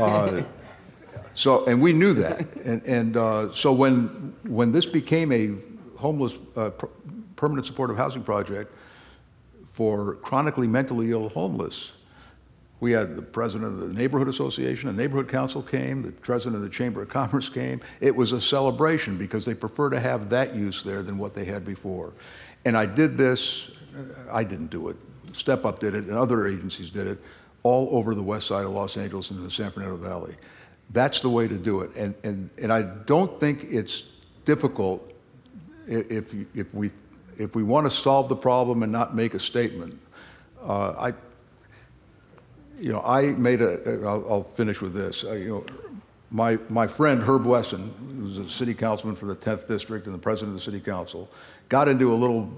uh, so and we knew that, and and uh, so when when this became a homeless uh, pr- permanent supportive housing project for chronically mentally ill homeless, we had the president of the neighborhood association, a neighborhood council came, the president of the chamber of commerce came. It was a celebration because they prefer to have that use there than what they had before. And I did this, I didn't do it. Step Up did it, and other agencies did it, all over the west side of Los Angeles and the San Fernando Valley. That's the way to do it. And, and, and I don't think it's difficult if, if, we, if we want to solve the problem and not make a statement. Uh, I, you know, I made a, I'll, I'll finish with this. Uh, you know, my, my friend Herb Wesson, who's a city councilman for the 10th district and the president of the city council, got into a little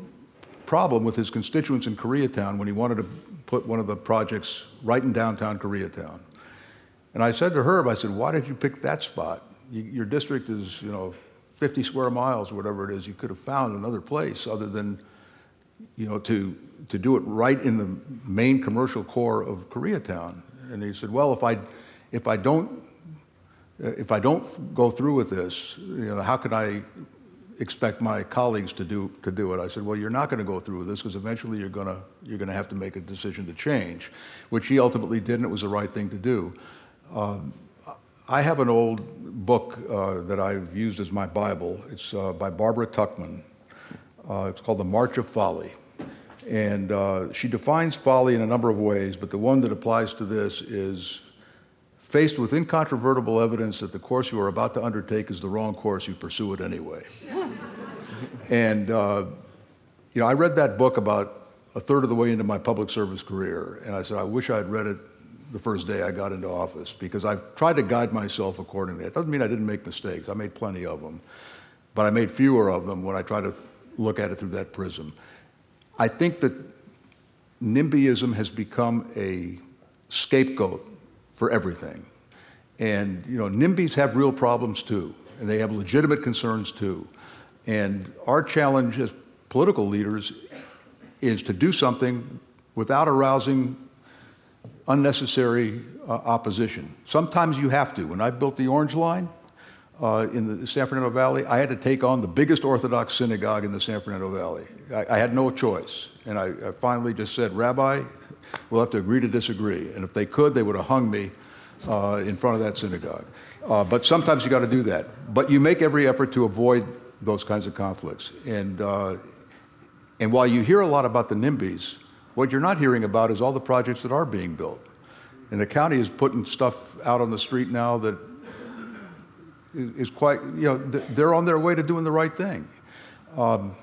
problem with his constituents in Koreatown when he wanted to put one of the projects right in downtown Koreatown. And I said to Herb, I said, why did you pick that spot? You, your district is, you know, 50 square miles whatever it is. You could have found another place other than, you know, to to do it right in the main commercial core of Koreatown. And he said, well, if I, if I don't, if I don't go through with this, you know, how can I expect my colleagues to do, to do it? I said, well, you're not going to go through with this because eventually you're going to, you're to have to make a decision to change, which he ultimately did, and it was the right thing to do. Um, I have an old book uh, that I've used as my Bible. It's uh, by Barbara Tuchman. Uh, it's called The March of Folly. And uh, she defines folly in a number of ways, but the one that applies to this is faced with incontrovertible evidence that the course you are about to undertake is the wrong course, you pursue it anyway. and, uh, you know, I read that book about a third of the way into my public service career, and I said, I wish I had read it the first day I got into office because I've tried to guide myself accordingly. It doesn't mean I didn't make mistakes, I made plenty of them, but I made fewer of them when I try to look at it through that prism. I think that NIMBYism has become a scapegoat for everything. And, you know, NIMBYs have real problems too, and they have legitimate concerns too. And our challenge as political leaders is to do something without arousing unnecessary uh, opposition. Sometimes you have to. When I built the Orange Line, uh, in the San Fernando Valley, I had to take on the biggest Orthodox synagogue in the San Fernando Valley. I, I had no choice. And I, I, finally just said, Rabbi, we'll have to agree to disagree. And if they could, they would have hung me uh, in front of that synagogue. Uh, but sometimes you got to do that. But you make every effort to avoid those kinds of conflicts. And, uh, and while you hear a lot about the NIMBYs, what you're not hearing about is all the projects that are being built. And the county is putting stuff out on the street now that is quite, you know, they're on their way to doing the right thing. Um,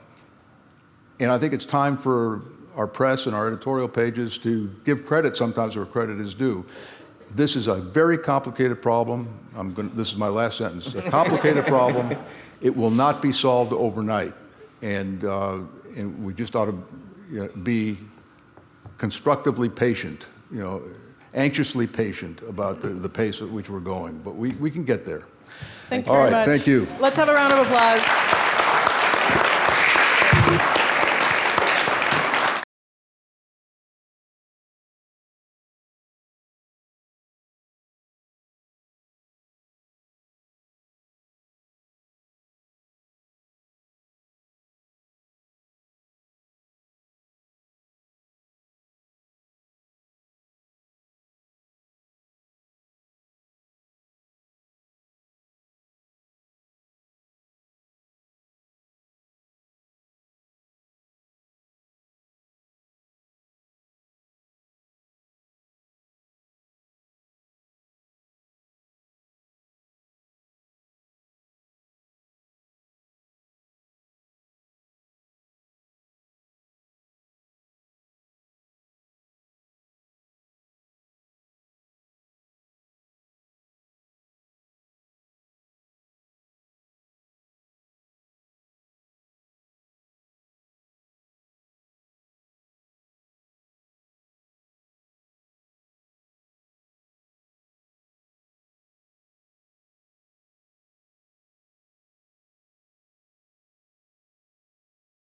and I think it's time for our press and our editorial pages to give credit sometimes where credit is due. This is a very complicated problem. I'm going this is my last sentence. A complicated problem. It will not be solved overnight. And, uh, and we just ought to you know, be constructively patient, you know, anxiously patient about the, the pace at which we're going. But we, we can get there. Thank you All very right, much. thank you. Let's have a round of applause.